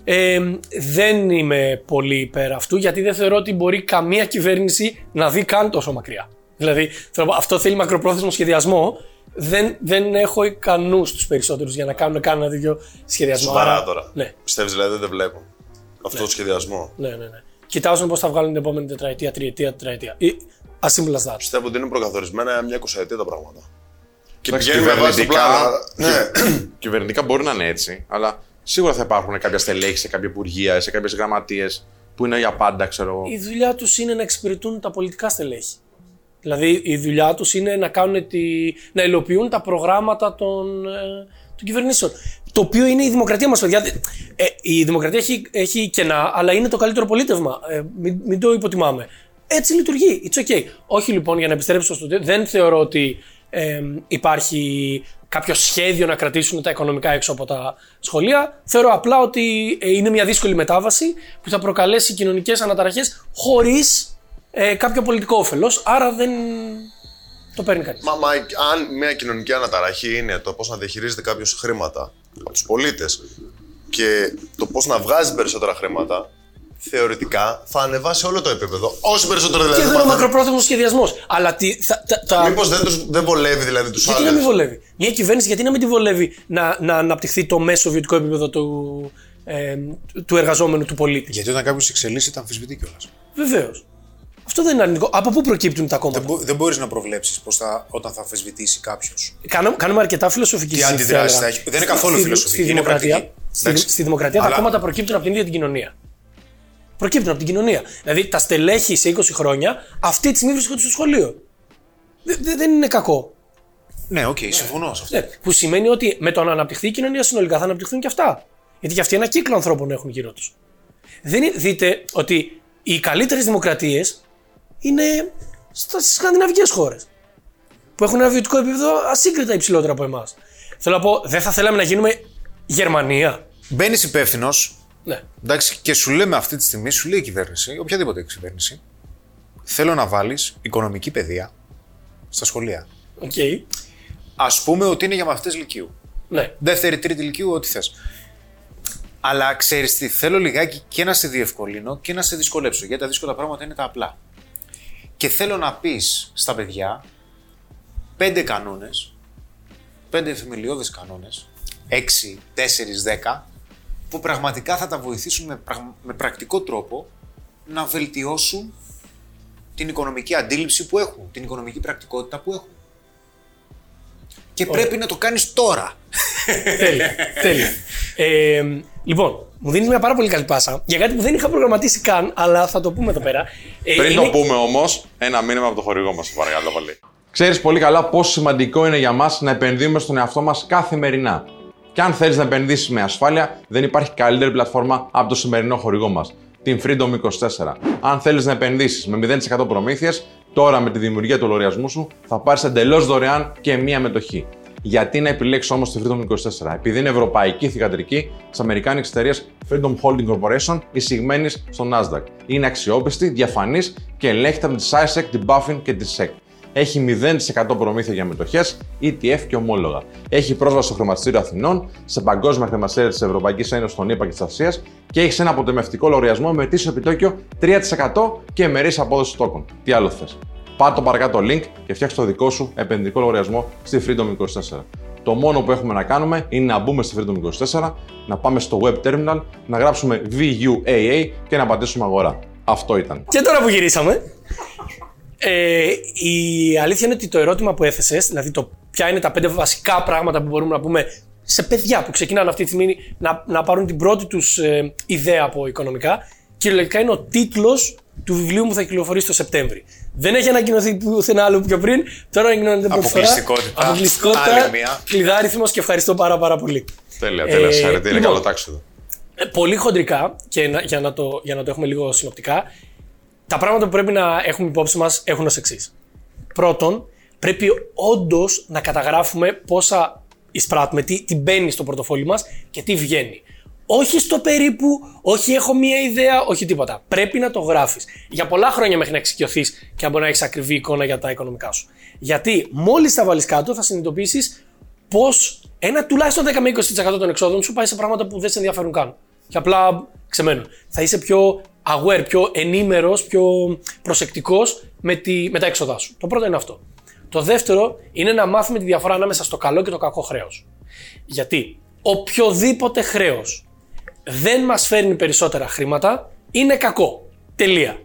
Ε, δεν είμαι πολύ υπέρ αυτού, γιατί δεν θεωρώ ότι μπορεί καμία κυβέρνηση να δει καν τόσο μακριά. Δηλαδή, θέλω να πω, αυτό θέλει μακροπρόθεσμο σχεδιασμό. Δεν, δεν έχω ικανούς τους περισσότερους για να κάνουν καν ένα τέτοιο σχεδιασμό. Σοβαρά Άρα- τώρα. Ναι. Πιστεύεις δηλαδή δεν βλέπω. Αυτό το σχεδιασμό. Ναι, ναι, ναι. Κοιτάζουν πώς θα βγάλουν την επόμενη τετραετία, τριετία, τετραετία. Ή as simple as that. Πιστεύω ότι είναι προκαθορισμένα για μια εικοσαετία τα πράγματα. Και Εντάξει, πηγαίνει με βάση το πλάνο. κυβερνητικά- Ναι. <clears throat> Κυβερνητικά μπορεί να είναι έτσι, αλλά σίγουρα θα υπάρχουν κάποια στελέχη σε κάποια υπουργεία, σε κάποιες γραμματείες που είναι για πάντα, ξέρω εγώ. Η δουλειά τους είναι να εξυπηρετούν τα πολιτικά στελέχη. Δηλαδή η δουλειά τους είναι να, κάνουν τη... να υλοποιούν τα προγράμματα των, ε, των κυβερνήσεων. Το οποίο είναι η δημοκρατία μας, παιδιά. Ε, η δημοκρατία έχει, έχει κενά, αλλά είναι το καλύτερο πολίτευμα. Ε, μην, μην το υποτιμάμε. Έτσι λειτουργεί. It's okay. Όχι λοιπόν, για να επιστρέψω στο τέλο, δεν θεωρώ ότι ε, υπάρχει κάποιο σχέδιο να κρατήσουν τα οικονομικά έξω από τα σχολεία. Θεωρώ απλά ότι ε, είναι μια δύσκολη μετάβαση που θα προκαλέσει κοινωνικές αναταραχές χωρίς ε, κάποιο πολιτικό όφελος. Άρα δεν το παίρνει κανείς. Μα, μα αν μια κοινωνική αναταραχή είναι το πώς να διαχειρίζεται κάποιος χρήματα από τους πολίτες και το πώς να βγάζει περισσότερα χρήματα, θεωρητικά θα ανεβάσει όλο το επίπεδο. Όσο περισσότερο Και δηλαδή. εδώ είναι ο μαθαίνουν- μακροπρόθεσμος σχεδιασμός. Αλλά τι, θα, τα, τα, Μήπως δεν, τους- δεν βολεύει δηλαδή τους γιατί να μην άλλου. βολεύει; Μια κυβέρνηση, γιατί να μην τη βολεύει να, να αναπτυχθεί το μέσο βιωτικό επίπεδο του, ε, του εργαζόμενου, του πολίτη; Γιατί όταν κάποιος εξελίσσεται, τα αμφισβητεί κιόλας. Βεβαίως. Αυτό δεν είναι αρνητικό. Από πού προκύπτουν τα κόμματα; Δεν, μπο- δεν μπορείς να προβλέψεις θα, όταν θα αμφισβητήσει κάποιος. Κάνουμε, κάνουμε αρκετά φιλοσοφική Τι συζήτηση, αντιδράσεις θα θα έλεγα. έχει; Δεν είναι καθόλου Στη- φιλοσοφική, Στη είναι δημοκρατία, πρακτική. στη, Εντάξει. στη δημοκρατία τα Αλλά- κόμματα προκύπτουν από την ίδια την κοινωνία. Προκύπτουν από την κοινωνία. Δηλαδή τα στελέχη σε 20 χρόνια αυτή τη στιγμή βρίσκονται στο σχολείο. Δε- δε- δεν είναι κακό. Ναι, οκ, συμφωνώ σε αυτό. Ναι, που σημαίνει ότι με το να αναπτυχθεί η κοινωνία συνολικά θα αναπτυχθούν και αυτά. Γιατί και αυτοί ένα κύκλο ανθρώπων έχουν γύρω τους. Δεν είναι- δείτε ότι οι καλύτερες δημοκρατίες είναι στις σκανδιναβικές χώρες. Που έχουν ένα βιωτικό επίπεδο ασύγκριτα υψηλότερο από εμάς. Θέλω να πω, δεν θα θέλαμε να γίνουμε Γερμανία. Μπαίνεις υπεύθυνος, Ναι. εντάξει, και σου λέμε αυτή τη στιγμή, σου λέει η κυβέρνηση, οποιαδήποτε κυβέρνηση, θέλω να βάλεις οικονομική παιδεία στα σχολεία. Οκ. Α πούμε ότι είναι για μαθητές Λυκείου. Ναι. Δεύτερη, τρίτη Λυκείου, ό,τι θες. Αλλά ξέρεις τι, θέλω λιγάκι και να σε διευκολύνω και να σε δυσκολέψω. Γιατί τα δύσκολα πράγματα είναι τα απλά. Και θέλω να πεις στα παιδιά πέντε κανόνες, πέντε θεμελιώδε κανόνες, έξι, τέσσερις, δέκα, που πραγματικά θα τα βοηθήσουν με, πραγ- με πρακτικό τρόπο να βελτιώσουν την οικονομική αντίληψη που έχουν, την οικονομική πρακτικότητα που έχουν. Και πρέπει να το κάνεις τώρα. τέλεια. τέλεια. Ε, λοιπόν, μου δίνεις μια πάρα πολύ καλή πάσα για κάτι που δεν είχα προγραμματίσει καν, αλλά θα το πούμε εδώ πέρα. Ε, Πριν είναι- το πούμε όμως, ένα μήνυμα από το χορηγό μας, παρακαλώ πολύ. Ξέρεις πολύ καλά πόσο σημαντικό είναι για μας να επενδύουμε στον εαυτό μας καθημερινά. Και αν θέλεις να επενδύσεις με ασφάλεια, δεν υπάρχει καλύτερη πλατφόρμα από το σημερινό χορηγό μας, την Freedom 24. Αν θέλεις να επενδύσεις με 0% προμήθειες, τώρα με τη δημιουργία του λογαριασμού σου θα πάρεις εντελώς δωρεάν και μία μετοχή. Γιατί να επιλέξει όμως τη Freedom 24, επειδή είναι ευρωπαϊκή θηγατρική της Αμερικάνικης εταιρείας Freedom Holding Corporation, εισηγμένη στο Nasdaq. Είναι αξιόπιστη, διαφανής και ελέγχεται από τη SISEC, την Buffin και τη SEC. Έχει 0% προμήθεια για μετοχές, ETF και ομόλογα. Έχει πρόσβαση στο χρηματιστήριο Αθηνών, σε παγκόσμια χρηματιστήρια της Ευρωπαϊκής Ένωσης, των ΗΠΑ και της Ασίας και έχει ένα αποτεμευτικό λογαριασμό με ετήσιο επιτόκιο 3% και μερή απόδοση τόκων. Τι άλλο θες; Πάρ το παρακάτω link και φτιάξε το δικό σου επενδυτικό λογαριασμό στη Freedom 24. Το μόνο που έχουμε να κάνουμε είναι να μπούμε στη Freedom 24, να πάμε στο web terminal, να γράψουμε VUAA και να πατήσουμε αγορά. Αυτό ήταν. Και τώρα που γυρίσαμε, ε, η αλήθεια είναι ότι το ερώτημα που έθεσες, δηλαδή το ποια είναι τα πέντε βασικά πράγματα που μπορούμε να πούμε σε παιδιά που ξεκινάνε αυτή τη στιγμή να, να πάρουν την πρώτη τους ε, ιδέα από οικονομικά, κυριολεκτικά είναι ο τίτλος του βιβλίου μου που θα κυκλοφορήσει το Σεπτέμβρη. Δεν έχει ανακοινωθεί πουθενά άλλο πιο πριν. Τώρα ανακοινώνεται πρώτη φορά. Αποκλειστικότητα. Αποκλειστικότητα. Άλλη μία. Κλειδάριθμος και ευχαριστώ πάρα πάρα πολύ. Τέλεια, τέλεια. Ε, Συγχαρητήρια, λοιπόν, καλό τάξιδο. ε, πολύ χοντρικά και να- για, να το, για να το έχουμε λίγο συνοπτικά, τα πράγματα που πρέπει να έχουμε υπόψη μας έχουν ως εξής. Πρώτον, πρέπει όντως να καταγράφουμε πόσα εισπράττουμε, τι, τι μπαίνει στο πορτοφόλι μας και τι βγαίνει. Όχι στο περίπου, όχι έχω μία ιδέα, όχι τίποτα. Πρέπει να το γράφεις. Για πολλά χρόνια μέχρι να εξοικειωθείς και να μπορεί να έχεις ακριβή εικόνα για τα οικονομικά σου. Γιατί μόλις τα βάλεις κάτω, θα συνειδητοποιήσεις πώ ένα τουλάχιστον 10 με 20% των εξόδων σου πάει σε πράγματα που δεν σε ενδιαφέρουν καν. Και απλά ξεμένουν. Θα είσαι πιο aware, πιο ενήμερος, πιο προσεκτικός με, τη, με τα έξοδά σου. Το πρώτο είναι αυτό. Το δεύτερο είναι να μάθουμε τη διαφορά ανάμεσα στο καλό και το κακό χρέος. Γιατί οποιοδήποτε χρέος δεν μας φέρνει περισσότερα χρήματα είναι κακό. Τελεία.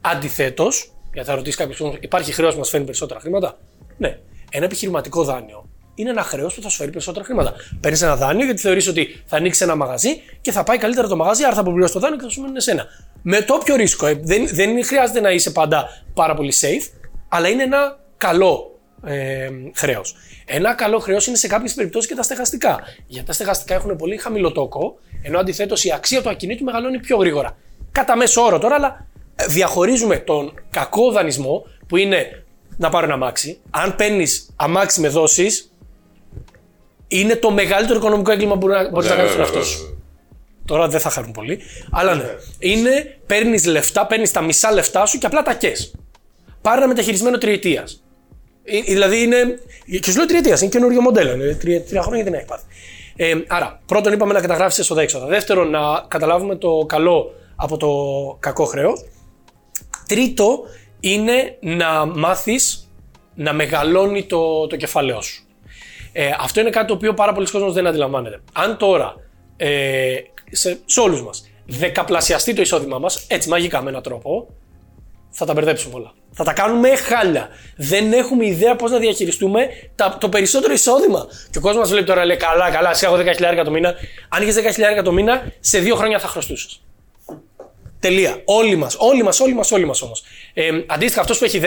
Αντιθέτως, γιατί θα ρωτήσει κάποιος, υπάρχει χρέος που μας φέρνει περισσότερα χρήματα. Ναι. Ένα επιχειρηματικό δάνειο είναι ένα χρέος που θα σου φέρει περισσότερα χρήματα. Παίρνεις ένα δάνειο γιατί θεωρείς ότι θα ανοίξεις ένα μαγαζί και θα πάει καλύτερα το μαγαζί, άρα θα αποπληρώσεις το δάνειο και θα σου μείνει εσένα. Με το όποιο ρίσκο. Ε, δεν, δεν χρειάζεται να είσαι πάντα πάρα πολύ safe, αλλά είναι ένα καλό ε, χρέος. Ένα καλό χρέος είναι σε κάποιες περιπτώσεις και τα στεγαστικά. Γιατί τα στεγαστικά έχουν πολύ χαμηλό τόκο, ενώ αντιθέτως η αξία του ακινήτου μεγαλώνει πιο γρήγορα. Κατά μέσο όρο τώρα, αλλά ε, διαχωρίζουμε τον κακό δανεισμό που είναι να πάρω ένα αμάξι. Αν παίρνεις αμάξι με δόσεις, είναι το μεγαλύτερο οικονομικό έγκλημα που μπορεί να, μπορείς να κάνεις στον εαυτός σου. Τώρα δεν θα χαρούν πολύ. Αλλά ναι. Είναι, παίρνεις λεφτά, παίρνεις τα μισά λεφτά σου και απλά τα κες. Πάρε ένα μεταχειρισμένο τριετίας. Δηλαδή είναι. Και σου λέω τριετίας, είναι καινούριο μοντέλο. Είναι τρία, τρία χρόνια δεν έχει πάθει. Ε, άρα, πρώτον είπαμε να καταγράφεις έσοδα έξοδα. Δεύτερον, να καταλάβουμε το καλό από το κακό χρέο. Τρίτο είναι να μάθεις να μεγαλώνει το, το κεφάλαιό σου. Ε, αυτό είναι κάτι το οποίο πάρα πολλοί κόσμος δεν αντιλαμβάνεται. Αν τώρα ε, σε, σε όλους μας δεκαπλασιαστεί το εισόδημά μας, έτσι μαγικά με έναν τρόπο, θα τα μπερδέψουμε όλα. Θα τα κάνουμε χάλια. Δεν έχουμε ιδέα πώς να διαχειριστούμε τα, το περισσότερο εισόδημα. Και ο κόσμος μας βλέπει τώρα, λέει: Καλά, καλά, εσύ έχω 10.000 το μήνα. Αν είχες 10.000 το μήνα, σε δύο χρόνια θα χρωστούσες. Τελεία. Όλοι μας, όλοι μας, όλοι μας, όλοι μας όμως. Ε, αντίστοιχα, αυτός που έχει 10,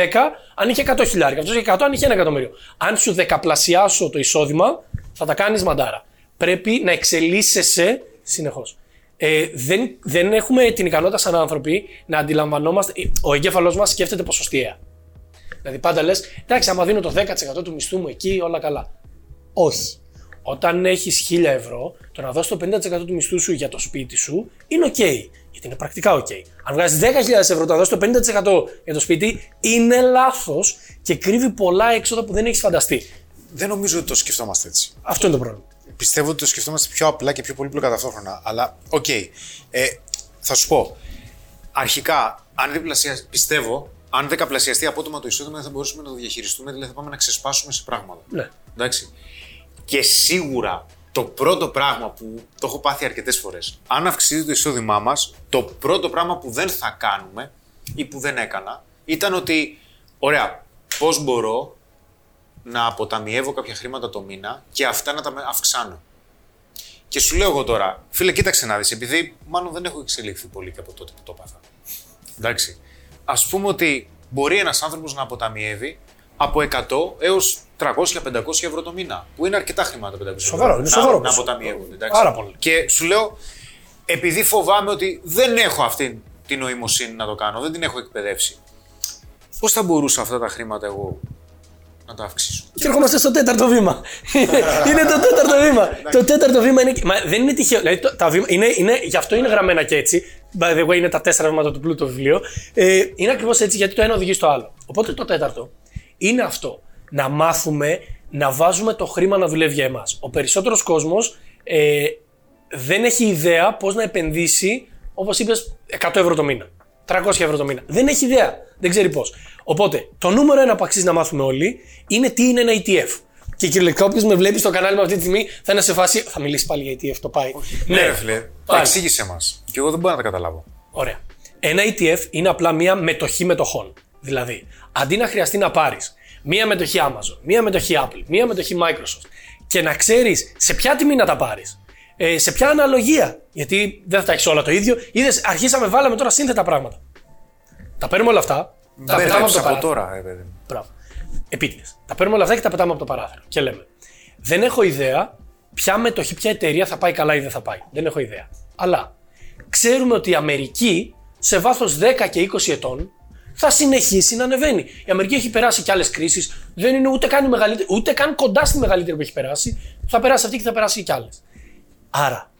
αν είχε 100.000, αυτός έχει 100, αν είχε 1 εκατομμύριο. Αν σου δεκαπλασιάσω το εισόδημα, θα τα κάνεις μαντάρα. Πρέπει να εξελίσσεσαι συνεχώς. Ε, δεν, δεν έχουμε την ικανότητα σαν άνθρωποι να αντιλαμβανόμαστε. Ο εγκέφαλός μας σκέφτεται ποσοστιαία. Δηλαδή πάντα λες, εντάξει, άμα δίνω το 10% του μισθού μου εκεί, όλα καλά. Όχι. Όταν έχεις 1000 ευρώ, το να δώσεις το 50% του μισθού σου για το σπίτι σου είναι OK. Γιατί είναι πρακτικά OK. Αν βγάζεις 10.000 ευρώ, το να δώσεις το 50% για το σπίτι είναι λάθος και κρύβει πολλά έξοδα που δεν έχεις φανταστεί. Δεν νομίζω ότι το σκεφτόμαστε έτσι. Αυτό είναι το πρόβλημα. Πιστεύω ότι το σκεφτόμαστε πιο απλά και πιο πολύπλοκα ταυτόχρονα. Αλλά, οκ. Ε, θα σου πω. Αρχικά, αν διπλασιαστεί, πιστεύω, αν δεκαπλασιαστεί απότομα το εισόδημα, δεν θα μπορούσαμε να το διαχειριστούμε, δηλαδή θα πάμε να ξεσπάσουμε σε πράγματα. Ναι. Εντάξει. Και σίγουρα το πρώτο πράγμα που το έχω πάθει αρκετές φορές, αν αυξηθεί το εισόδημά μας, το πρώτο πράγμα που δεν θα κάνουμε ή που δεν έκανα ήταν ότι, ωραία, πώς μπορώ να αποταμιεύω κάποια χρήματα το μήνα και αυτά να τα αυξάνω. Και σου λέω εγώ τώρα, φίλε, κοίταξε να δεις, επειδή μάλλον δεν έχω εξελιχθεί πολύ και από τότε που το πάθα. Εντάξει. Α πούμε ότι μπορεί ένας άνθρωπος να αποταμιεύει από 100 έως 300-500 ευρώ το μήνα. Που είναι αρκετά χρήματα 500 ευρώ. Σοβαρό, είναι να, σοβαρό. Να αποταμιεύονται. Εντάξει. Πάρα πολύ. Και σου λέω, επειδή φοβάμαι ότι δεν έχω αυτή την νοημοσύνη να το κάνω, δεν την έχω εκπαιδεύσει. Πώς θα μπορούσα αυτά τα χρήματα εγώ να τα αυξήσω. Και ερχόμαστε στο τέταρτο βήμα. <laughs> είναι το τέταρτο βήμα. το τέταρτο βήμα είναι. Μα δεν είναι τυχαίο. Δηλαδή, το- τα βήμα, είναι, είναι, γι' αυτό είναι γραμμένα και έτσι. By the way, είναι τα τέσσερα βήματα του πλούτου βιβλίο. Ε, είναι ακριβώς έτσι γιατί το ένα οδηγεί στο άλλο. Οπότε το τέταρτο είναι αυτό. Να μάθουμε να βάζουμε το χρήμα να δουλεύει για εμάς. Ο περισσότερος κόσμος ε, δεν έχει ιδέα πώς να επενδύσει, όπως είπες, 100 ευρώ το μήνα. 300 ευρώ το μήνα. Δεν έχει ιδέα. Δεν ξέρει πώς. Οπότε, το νούμερο ένα που αξίζει να μάθουμε όλοι είναι τι είναι ένα ETF. Και κυριολεκτικά, όποιος με βλέπει στο κανάλι μου αυτή τη στιγμή θα είναι σε φάση. Θα μιλήσει πάλι για ETF, το πάει. Ναι, ρε φίλε. πάλι. Εξήγησε μας. Και εγώ δεν μπορώ να τα καταλάβω. Ωραία. Ένα ETF είναι απλά μία μετοχή μετοχών. Δηλαδή, αντί να χρειαστεί να πάρεις μία μετοχή Amazon, μία μετοχή Apple, μία μετοχή Microsoft και να ξέρεις σε ποια τιμή να τα πάρεις, ε, σε ποια αναλογία; Γιατί δεν θα τα έχεις όλα το ίδιο. Είδες, αρχίσαμε, βάλαμε τώρα σύνθετα πράγματα. Τα παίρνουμε όλα αυτά. τα πετάμε από Μπέρδεψα το από παράθυρο. τώρα, ρε παιδί μου. Μπράβο. Επίτηδες. Τα παίρνουμε όλα αυτά και τα πετάμε από το παράθυρο. Και λέμε, δεν έχω ιδέα ποια μετοχή, ποια εταιρεία θα πάει καλά ή δεν θα πάει. Δεν έχω ιδέα. Αλλά ξέρουμε ότι η Αμερική σε βάθος 10 και 20 ετών θα συνεχίσει να ανεβαίνει. Η Αμερική έχει περάσει και άλλες κρίσεις. Δεν είναι ούτε καν, η μεγαλύτερη, ούτε καν κοντά στη μεγαλύτερη που έχει περάσει. Θα περάσει αυτή και θα περάσει και άλλες. Άρα,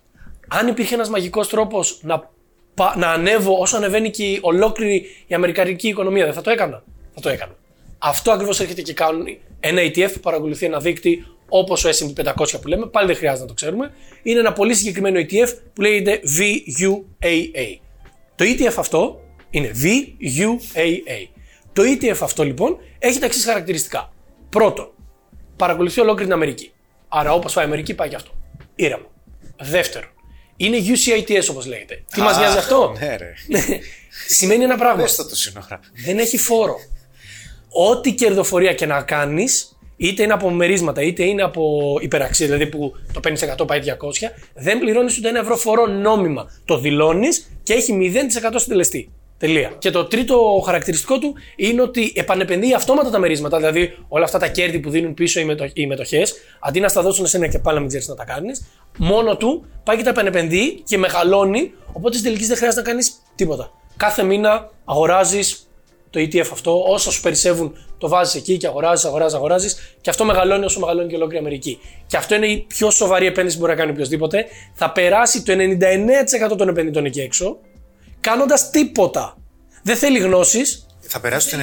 αν υπήρχε ένας μαγικός τρόπος να, πα- να ανέβω όσο ανεβαίνει και η ολόκληρη η αμερικανική οικονομία, δεν θα το έκανα. Θα το έκανα. Αυτό ακριβώς έρχεται και κάνουν ένα ETF που παρακολουθεί ένα δείκτη όπως ο SP 500 που λέμε, πάλι δεν χρειάζεται να το ξέρουμε. Είναι ένα πολύ συγκεκριμένο ETF που λέγεται VUAA. Το ETF αυτό είναι VUAA. Το ETF αυτό λοιπόν έχει τα εξής χαρακτηριστικά. Πρώτον, παρακολουθεί ολόκληρη την Αμερική. Άρα, όπως πάει η Αμερική, πάει και αυτό. Ήρεμα. Δεύτερον, είναι UCITS όπως λέγεται. Τι μας νοιάζει αυτό, Ναι, ρε. <laughs> Σημαίνει ένα πράγμα. Πες το το σύνορα. Δεν έχει φόρο. Ό,τι κερδοφορία και να κάνεις, είτε είναι από μερίσματα είτε είναι από υπεραξία, δηλαδή που το 50% πάει 200, δεν πληρώνεις ούτε ένα ευρώ φόρο νόμιμα. Το δηλώνεις και έχει 0% συντελεστή. Τελεία. Και το τρίτο χαρακτηριστικό του είναι ότι επανεπενδύει αυτόματα τα μερίσματα, δηλαδή όλα αυτά τα κέρδη που δίνουν πίσω οι, μετο... οι μετοχές, αντί να στα δώσουν εσένα και πάλι να μην ξέρεις να τα κάνεις, μόνο του πάει και τα επανεπενδύει και μεγαλώνει, οπότε στην τελική δεν χρειάζεται να κάνεις τίποτα. Κάθε μήνα αγοράζεις το ETF αυτό, όσο σου περισσεύουν, το βάζεις εκεί και αγοράζεις, αγοράζεις, αγοράζεις και αυτό μεγαλώνει όσο μεγαλώνει και ολόκληρη η Αμερική. Και αυτό είναι η πιο σοβαρή επένδυση που μπορεί να κάνει οποιοδήποτε. Θα περάσει το 99% των επενδυτών εκεί έξω, κάνοντας τίποτα. Δεν θέλει γνώσεις, Θα περάσει το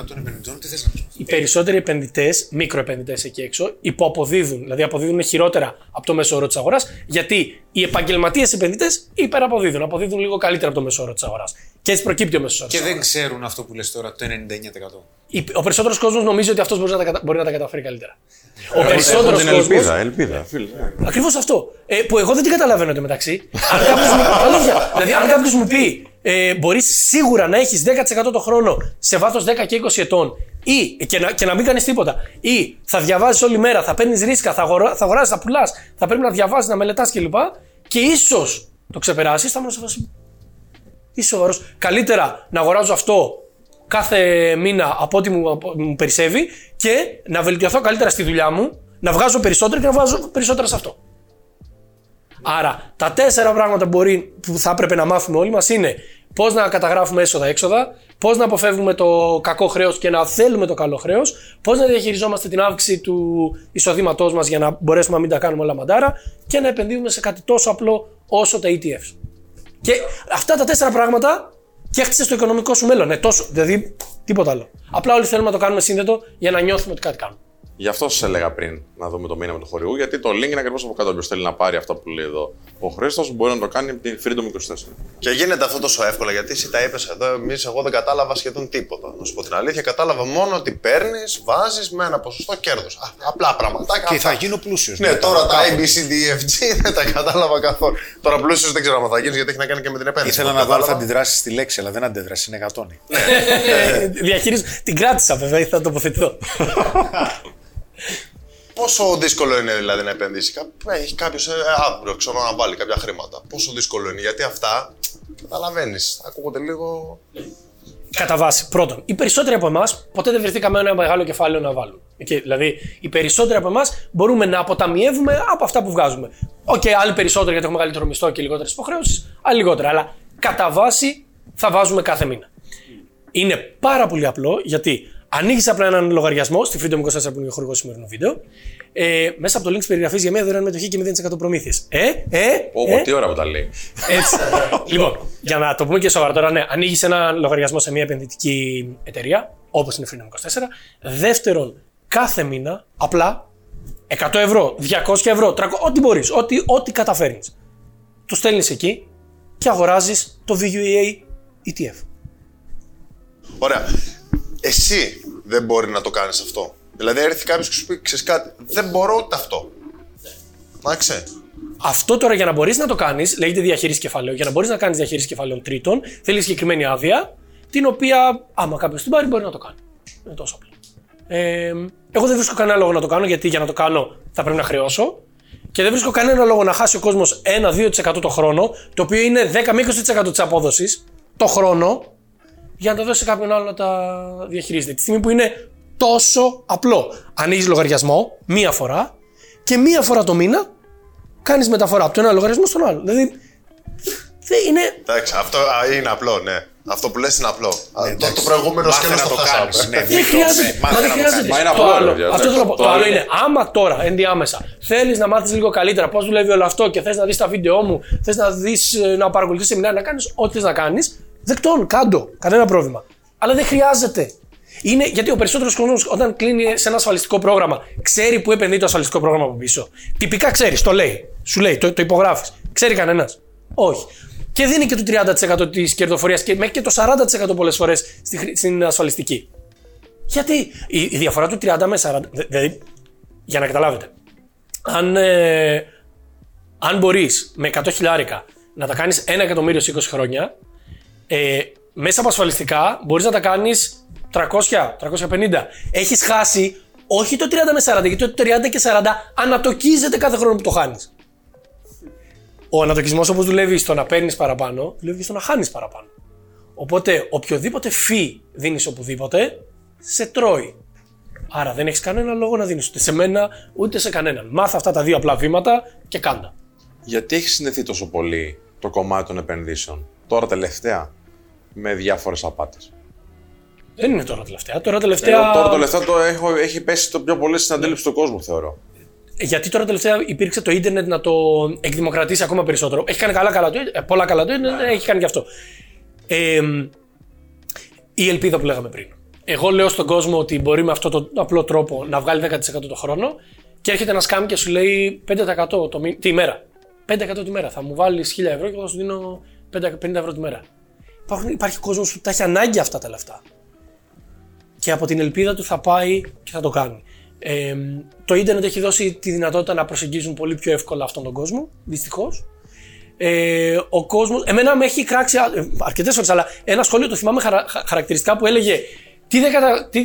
99% των επενδυτών, τι θες να πει. Οι περισσότεροι επενδυτές, μικροεπενδυτές εκεί έξω, υποαποδίδουν. Δηλαδή αποδίδουν χειρότερα από το μέσο όρο της αγοράς, γιατί οι επαγγελματίες επενδυτές υπεραποδίδουν. Αποδίδουν λίγο καλύτερα από το μέσο όρο της αγοράς. Και έτσι προκύπτει ο μέσος όρος. Και δεν ξέρουν αυτό που λες τώρα, το 99%. Ο περισσότερος κόσμος νομίζει ότι αυτός μπορεί, να τα κατα- μπορεί να τα καταφέρει καλύτερα. Ο Έχω περισσότερος την κόσμο. ελπίδα, ελπίδα. φίλε. Ακριβώς αυτό. Ε, που εγώ δεν την καταλαβαίνω το μεταξύ. αν κάποιος μου, αλήθεια, δηλαδή, αν κάποιος μου πει ε, μπορείς σίγουρα να έχεις 10% το χρόνο σε βάθος 10 και 20 ετών ή και να, και να μην κάνεις τίποτα. Ή θα διαβάζεις όλη μέρα, θα παίρνεις ρίσκα, θα, αγορά, θα αγοράζεις, θα πουλάς, θα πρέπει να διαβάζεις, να μελετάς κλπ. Και ίσως το ξεπεράσεις, θα ήμουν σε φάση. Είσαι σοβαρός. Καλύτερα να αγοράζω αυτό κάθε μήνα από ό,τι μου, από- μου περισσεύει και να βελτιωθώ καλύτερα στη δουλειά μου, να βγάζω περισσότερα και να βγάζω περισσότερα σε αυτό. Άρα, τα τέσσερα πράγματα που, μπορεί, που θα έπρεπε να μάθουμε όλοι μας είναι πώς να καταγράφουμε έσοδα-έξοδα, πώς να αποφεύγουμε το κακό χρέος και να θέλουμε το καλό χρέος, πώς να διαχειριζόμαστε την αύξηση του εισοδήματός μας για να μπορέσουμε να μην τα κάνουμε όλα μαντάρα και να επενδύουμε σε κάτι τόσο απλό όσο τα ETFs. Και αυτά τα τέσσερα πράγματα και έχτισε το οικονομικό σου μέλλον. Ναι, τόσο, δηλαδή τίποτα άλλο. Απλά όλοι θέλουμε να το κάνουμε σύνδετο για να νιώθουμε ότι κάτι κάνουμε. Γι' αυτό σας έλεγα πριν να δούμε το μήνυμα του χορηγού, γιατί το link είναι ακριβώς από κάτω. Όποιος θέλει να πάρει αυτά που λέει εδώ ο Χρήστος μπορεί να το κάνει από την Freedom 24. Και γίνεται αυτό τόσο εύκολα γιατί εσύ τα είπες εδώ. Εμείς, εγώ δεν κατάλαβα σχεδόν τίποτα. Να σου πω την αλήθεια, κατάλαβα μόνο ότι παίρνεις, βάζεις με ένα ποσοστό κέρδος. Απλά πραγματάκια. Και αυτά. θα γίνω πλούσιος. Ναι, τώρα τα ABCDFG <laughs> δεν τα κατάλαβα καθόλου. Τώρα πλούσιος δεν ξέρω αν θα γίνεις γιατί έχει να κάνει και με την επένδυση. Ήθελα Το να δω αν θα κατάλαβα. αντιδράσεις στη λέξη, αλλά δεν αντέδρασε. Είναι γατόνι. <laughs> Ε, Διαχειρίζω. Την κράτησα βέβαια, ήθελα να τοποθετηθώ. <laughs> Πόσο δύσκολο είναι δηλαδή να επενδύσει. Κα- Έχει κάποιος αύριο, ξέρω να βάλει κάποια χρήματα. Πόσο δύσκολο είναι, γιατί αυτά καταλαβαίνεις. Ακούγονται λίγο. Κατά βάση. Πρώτον, οι περισσότεροι από εμάς ποτέ δεν βρεθήκαμε ένα μεγάλο κεφάλαιο να βάλουμε. Okay, δηλαδή, οι περισσότεροι από εμάς μπορούμε να αποταμιεύουμε από αυτά που βγάζουμε. Οκ, άλλοι περισσότερο γιατί έχουμε μεγαλύτερο μισθό και λιγότερες υποχρεώσεις, άλλοι λιγότερα. Αλλά κατά βάση θα βάζουμε κάθε μήνα. Είναι πάρα πολύ απλό γιατί ανοίγεις απλά έναν λογαριασμό στη Freedom 24 που είναι ο χορηγός σημερινού βίντεο. Ε, μέσα από το link της περιγραφής για μια δωρεάν μετοχή και 0% προμήθειες. Ε, ε, Όπω, ε, τι ωραία που τα λέει. έτσι. <laughs> λοιπόν, για να το πούμε και σοβαρά τώρα, ναι, ανοίγεις ένα λογαριασμό σε μια επενδυτική εταιρεία, όπως είναι η Freedom 24. Δεύτερον, κάθε μήνα, απλά 100 ευρώ, 200 ευρώ, 300, ό,τι μπορείς, ό,τι, ό,τι καταφέρνεις. Το στέλνεις εκεί και αγοράζεις το VUEA ETF. Ωραία. Εσύ δεν μπορεί να το κάνεις αυτό. Δηλαδή, έρθει κάποιος και σου πει: Ξέρεις κάτι, δεν μπορώ ούτε αυτό. Εντάξει. Αυτό τώρα για να μπορείς να το κάνεις, λέγεται διαχείριση κεφαλαίου. Για να μπορείς να κάνεις διαχείριση κεφαλαίων τρίτων, θέλεις συγκεκριμένη άδεια, την οποία άμα κάποιος την πάρει μπορεί να το κάνει. Είναι τόσο απλό. Ε, εγώ δεν βρίσκω κανένα λόγο να το κάνω, γιατί για να το κάνω θα πρέπει να χρεώσω. Και δεν βρίσκω κανένα λόγο να χάσει ο κόσμος 1-2% το χρόνο, το οποίο είναι 10 με 20% της απόδοσης το χρόνο, για να τα δώσει σε κάποιον άλλο να τα διαχειρίζεται. Τη στιγμή που είναι τόσο απλό. Ανοίγεις λογαριασμό μία φορά και μία φορά το μήνα κάνεις μεταφορά από το ένα λογαριασμό στον άλλο. Δηλαδή. Δεν είναι. Εντάξει, αυτό α, είναι απλό, ναι. Αυτό που λες είναι απλό. Α, το, το προηγούμενο Μάθε σκέλος να το το χάσαμε. κάνεις, ναι. Δεν Μην το- χρειάζεται. ναι, Μα μάθε δεν να το χρειάζεται. Μα είναι Το απλό, άλλο- παιδιά, Αυτό εντάξει. θέλω να πω. Το Το άλλο άλλο είναι, άμα τώρα ενδιάμεσα θέλεις να μάθεις λίγο καλύτερα πώς δουλεύει όλο αυτό και θες να δεις τα βίντεο μου, θες να δεις να παρακολουθείς σεμινάρια, να κάνεις ό,τι θες να κάνεις, δεκτών, κάντο. Κανένα πρόβλημα. Αλλά δεν χρειάζεται. Είναι γιατί ο περισσότερος κόσμος όταν κλείνει σε ένα ασφαλιστικό πρόγραμμα, ξέρει που επενδύει το ασφαλιστικό πρόγραμμα από πίσω. Τυπικά ξέρεις, το λέει. Σου λέει, το, το υπογράφεις. Ξέρει κανένας. Όχι. Και δίνει και το 30% της κερδοφορίας και μέχρι και το 40% πολλές φορές στην ασφαλιστική. Γιατί η, η διαφορά του 30 με 40. δε- Δηλαδή, για να καταλάβετε, αν, ε, αν μπορείς με 100 χιλιάρικα να τα κάνεις 1 εκατομμύριο σε 20 χρόνια, ε, μέσα από ασφαλιστικά μπορείς να τα κάνεις 300, 350. Έχεις χάσει όχι το 30 με 40, γιατί το 30 και 40 ανατοκίζεται κάθε χρόνο που το χάνεις. Ο ανατοκισμός όπως δουλεύει στο να παίρνεις παραπάνω, δουλεύει και στο να χάνεις παραπάνω. Οπότε οποιοδήποτε φύ δίνεις οπουδήποτε, σε τρώει. Άρα δεν έχεις κανένα λόγο να δίνεις ούτε σε μένα ούτε σε κανέναν. Μάθε αυτά τα δύο απλά βήματα και κάντα. Γιατί έχει συνδεθεί τόσο πολύ το κομμάτι των επενδύσεων; Τώρα τελευταία με διάφορες απάτες. Δεν είναι τώρα τελευταία. Τώρα τελευταία. Τώρα τελευταία το έχω, έχει πέσει το πιο πολύ στην αντίληψη του κόσμου, θεωρώ. Γιατί τώρα τελευταία υπήρξε το ίντερνετ να το εκδημοκρατήσει ακόμα περισσότερο. Έχει κάνει καλά, καλά το, ε, πολλά καλά το ίντερνετ, έχει κάνει και αυτό. Ε, η ελπίδα που λέγαμε πριν. Εγώ λέω στον κόσμο ότι μπορεί με αυτόν τον απλό τρόπο να βγάλει 10% το χρόνο και έρχεται ένα σκάμ και σου λέει 5% το μη... τη ημέρα. 5% τη μέρα. Θα μου βάλεις 1000 ευρώ και θα σου δίνω 50 ευρώ τη μέρα. Υπάρχουν, υπάρχει κόσμος που τα έχει ανάγκη αυτά τα λεφτά. Και από την ελπίδα του θα πάει και θα το κάνει. Ε, το ίντερνετ έχει δώσει τη δυνατότητα να προσεγγίζουν πολύ πιο εύκολα αυτόν τον κόσμο, δυστυχώς. Ε, ο κόσμος. Εμένα με έχει κράξει αρκετές φορέ, αλλά ένα σχόλιο το θυμάμαι χαρα, χαρακτηριστικά που έλεγε τι 10%, τι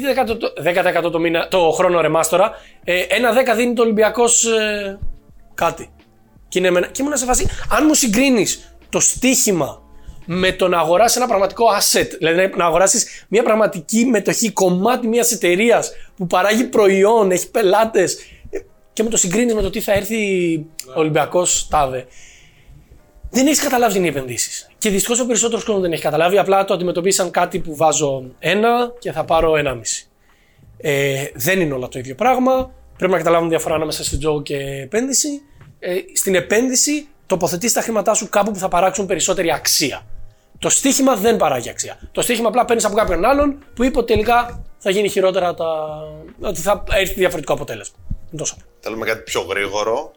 10%, 10 το, μήνα, το χρόνο ρεμάστορα, ε, ένα 10 δίνει το Ολυμπιακός ε, κάτι. Και, είναι, και ήμουν σε φάση, αν μου συγκρίνεις το στοίχημα με το να αγοράσεις ένα πραγματικό asset, δηλαδή να αγοράσεις μια πραγματική μετοχή, κομμάτι μιας εταιρείας που παράγει προϊόν, έχει πελάτες και με το συγκρίνεις με το τι θα έρθει ο Ολυμπιακός τάδε. Δεν έχεις καταλάβει τι είναι οι επενδύσεις. Και δυστυχώς ο περισσότερος κόσμος δεν έχει καταλάβει. Απλά το αντιμετωπίσαν κάτι που βάζω ένα και θα πάρω ένα μισή. Ε, δεν είναι όλα το ίδιο πράγμα. Πρέπει να καταλάβουν διαφορά ανάμεσα σε τζόγο και επένδυση. Ε, στην επένδυση τοποθετείς τα χρήματά σου κάπου που θα παράξουν περισσότερη αξία. Το στοίχημα δεν παράγει αξία. Το στοίχημα απλά παίρνεις από κάποιον άλλον που είπε ότι τελικά θα γίνει χειρότερα, τα... ότι θα έρθει διαφορετικό αποτέλεσμα. Τόσο. Θέλουμε κάτι πιο γρήγορο.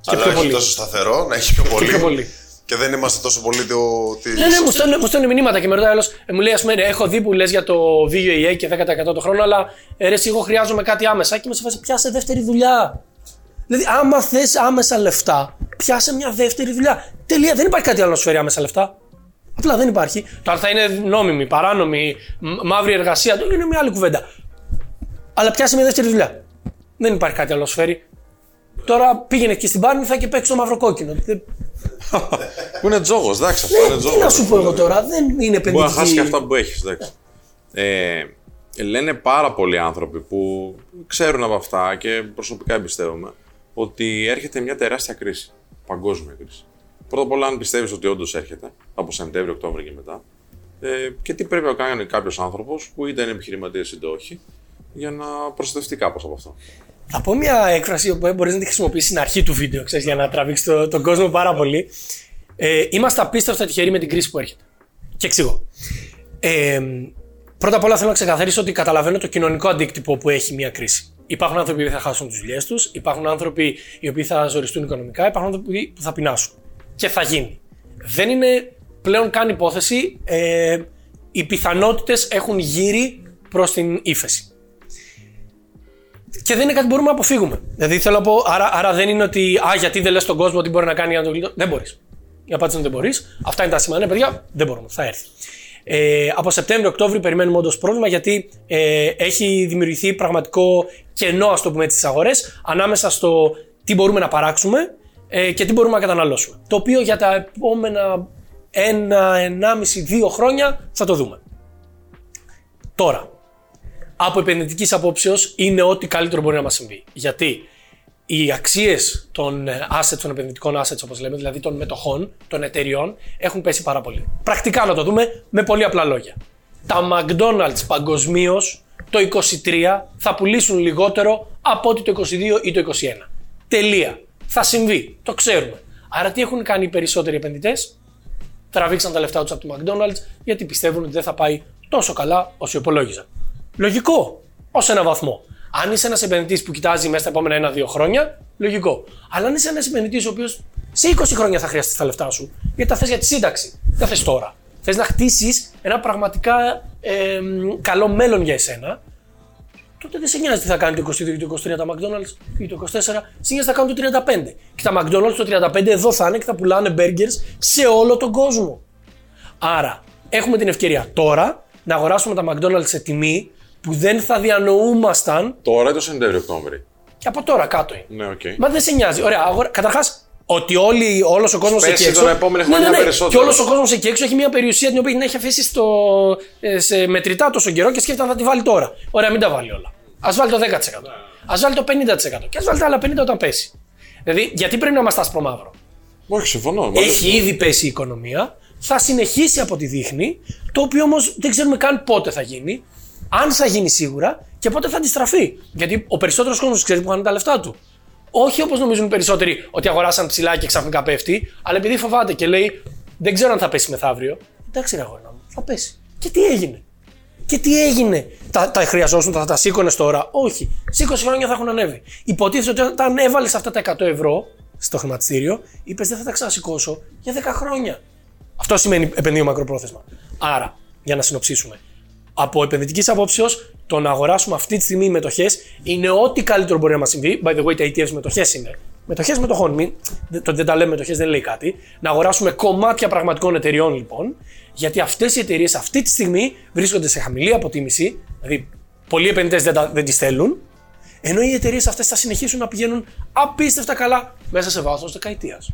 Και αλλά πιο όχι πολύ. τόσο σταθερό, να έχει πιο πολύ. πιο πολύ. Και δεν είμαστε τόσο πολύ το. Τη... Ναι, ναι, μου στέλνουν, μου στέλνουν μηνύματα και με ρωτάει άλλος. Ε, μου λέει, ας πούμε, ναι, έχω δει που λες για το VUEA και 10% το χρόνο, αλλά ε, ρε, εσύ, εγώ χρειάζομαι κάτι άμεσα. Και είμαι σε φάση, πιάσε δεύτερη δουλειά. Δηλαδή, άμα θες άμεσα λεφτά, πιάσε μια δεύτερη δουλειά. Τελεία. Δεν υπάρχει κάτι άλλο να σου φέρει άμεσα λεφτά. Απλά δεν υπάρχει. Το αν θα είναι νόμιμη, παράνομη, μ- μαύρη εργασία, το είναι μια άλλη κουβέντα. Αλλά πιάσε μια δεύτερη δουλειά. Δεν υπάρχει κάτι άλλο να σου φέρει. Τώρα πήγαινε και στην Πάρνηθα και παίξει το μαύρο κόκκινο. Δεν- Που είναι τζόγος, εντάξει, αυτό είναι Τι τζόγος. να σου πω εγώ τώρα, δεν είναι Μπορεί να χάσει και επενδυτική. αυτά που έχεις. Εντάξει. Ε, λένε πάρα πολλοί άνθρωποι που ξέρουν από αυτά και προσωπικά εμπιστεύομαι ότι έρχεται μια τεράστια κρίση. Παγκόσμια κρίση. Πρώτα απ' όλα, αν πιστεύεις ότι όντως έρχεται από Σεπτέμβριο, Οκτώβριο και μετά, ε, και τι πρέπει να κάνει κάποιος άνθρωπος που είτε είναι επιχειρηματίας είτε όχι, για να προστατευτεί κάπως από αυτό. Θα πω μια έκφραση που μπορείς να τη χρησιμοποιήσεις στην αρχή του βίντεο, ξέρεις, για να τραβήξεις το, τον κόσμο πάρα πολύ. Ε, είμαστε απίστευτα τυχεροί με την κρίση που έρχεται. Και εξηγώ. Ε, πρώτα απ' όλα θέλω να ξεκαθαρίσω ότι καταλαβαίνω το κοινωνικό αντίκτυπο που έχει μια κρίση. Υπάρχουν άνθρωποι που θα χάσουν τις δουλειές τους, υπάρχουν άνθρωποι οι οποίοι θα ζοριστούν οικονομικά, υπάρχουν άνθρωποι που θα πεινάσουν. Και θα γίνει. Δεν είναι πλέον καν υπόθεση. Ε, οι πιθανότητες έχουν γύρει προς την ύφεση. Και δεν είναι κάτι που μπορούμε να αποφύγουμε. Δηλαδή θέλω να πω, άρα, άρα δεν είναι ότι, α, γιατί δεν λες στον κόσμο τι μπορεί να κάνει για να το γλιτώσει. Δεν μπορείς. Η απάντηση είναι δεν μπορείς. Αυτά είναι τα σημεία. παιδιά, δεν μπορούμε. Θα έρθει. Ε, από Σεπτέμβριο-Οκτώβριο περιμένουμε όντως πρόβλημα γιατί ε, έχει δημιουργηθεί πραγματικό κενό, ας το πούμε, στις αγορές ανάμεσα στο τι μπορούμε να παράξουμε ε, και τι μπορούμε να καταναλώσουμε. Το οποίο για τα επόμενα ένα, ενάμιση, δύο χρόνια θα το δούμε. Τώρα, από επενδυτικής απόψεως είναι ό,τι καλύτερο μπορεί να μας συμβεί. Γιατί; Οι αξίες των ε, assets, των επενδυτικών assets, όπως λέμε, δηλαδή των μετοχών, των εταιριών, έχουν πέσει πάρα πολύ. Πρακτικά να το δούμε με πολύ απλά λόγια. Τα McDonald's παγκοσμίως το 23 θα πουλήσουν λιγότερο από ότι το 22 ή το 21. Τελεία. Θα συμβεί. Το ξέρουμε. Άρα τι έχουν κάνει οι περισσότεροι επενδυτές, τραβήξαν τα λεφτά τους από το McDonald's γιατί πιστεύουν ότι δεν θα πάει τόσο καλά όσο υπολόγιζαν. Λογικό, ως ένα βαθμό. Αν είσαι ένας επενδυτής που κοιτάζει μέσα στα επόμενα ένα-δύο χρόνια, λογικό. Αλλά αν είσαι ένας επενδυτής ο οποίος σε 20 χρόνια θα χρειαστείς τα λεφτά σου, γιατί τα θες για τη σύνταξη, δεν θες τώρα. Θες να χτίσεις ένα πραγματικά ε, καλό μέλλον για εσένα, τότε δεν σε νοιάζει τι θα κάνει το 22 ή το 23 τα McDonald's ή το 24, σε νοιάζει θα κάνουν το 35. Και τα McDonald's το 35 εδώ θα είναι και θα πουλάνε burgers σε όλο τον κόσμο. Άρα, έχουμε την ευκαιρία τώρα να αγοράσουμε τα McDonald's σε τιμή που δεν θα διανοούμασταν Τώρα ή το Σεπτέμβριο-Οκτώβριο. και από τώρα κάτω. είναι. Ναι, οκ. Μα δεν σε νοιάζει. Ωραία, αγορα... καταρχάς, ότι όλοι, όλος ο κόσμος Πέσει εκεί έξω. τώρα επόμενη ναι, ναι, χρονιά ναι. περισσότερο. Και όλος ο κόσμος εκεί έξω έχει μια περιουσία την οποία την έχει αφήσει στο, ε, σε μετρητά τόσο καιρό και σκέφτεται αν θα τη βάλει τώρα. Ωραία, μην τα βάλει όλα. Ας βάλει το 10%. Ας βάλει το 50% και ας βάλει τα άλλα 50% όταν πέσει. Δηλαδή, γιατί πρέπει να είμαστε άσπρο μαύρο; Όχι, συμφωνώ. μάλιστα. Έχει ήδη πέσει η οικονομία, θα συνεχίσει από ό,τι δείχνει, το οποίο όμως δεν ξέρουμε καν πότε θα γίνει, αν θα γίνει σίγουρα και πότε θα αντιστραφεί. Γιατί ο περισσότερος κόσμος ξέρει που χάνει τα λεφτά του. Όχι όπως νομίζουν οι περισσότεροι ότι αγοράσαν ψηλά και ξαφνικά πέφτει, αλλά επειδή φοβάται και λέει Δεν ξέρω αν θα πέσει μεθαύριο. Εντάξει, ρε αγόρι μου, θα πέσει. Και τι έγινε; Και τι έγινε, τα, τα χρειαζόσουν, θα τα σήκωνες τώρα; Όχι. Σε 20 χρόνια θα έχουν ανέβει. Υποτίθεται ότι όταν έβαλε αυτά τα 100 ευρώ στο χρηματιστήριο, είπες δεν θα τα ξανασηκώσω για 10 χρόνια. Αυτό σημαίνει επενδύω μακροπρόθεσμα. Άρα, για να συνοψίσουμε, από επενδυτικής απόψεως, το να αγοράσουμε αυτή τη στιγμή μετοχές είναι ό,τι καλύτερο μπορεί να μας συμβεί. By the way, τα ETFs μετοχές είναι. Μετοχές μετοχών. Μην, το δεν τα λέμε μετοχές δεν λέει κάτι. Να αγοράσουμε κομμάτια πραγματικών εταιριών λοιπόν, γιατί αυτές οι εταιρείες αυτή τη στιγμή βρίσκονται σε χαμηλή αποτίμηση, δηλαδή πολλοί επενδυτές δεν, τα- δεν τις θέλουν, ενώ οι εταιρείες αυτές θα συνεχίσουν να πηγαίνουν απίστευτα καλά μέσα σε βάθος δεκαετίας.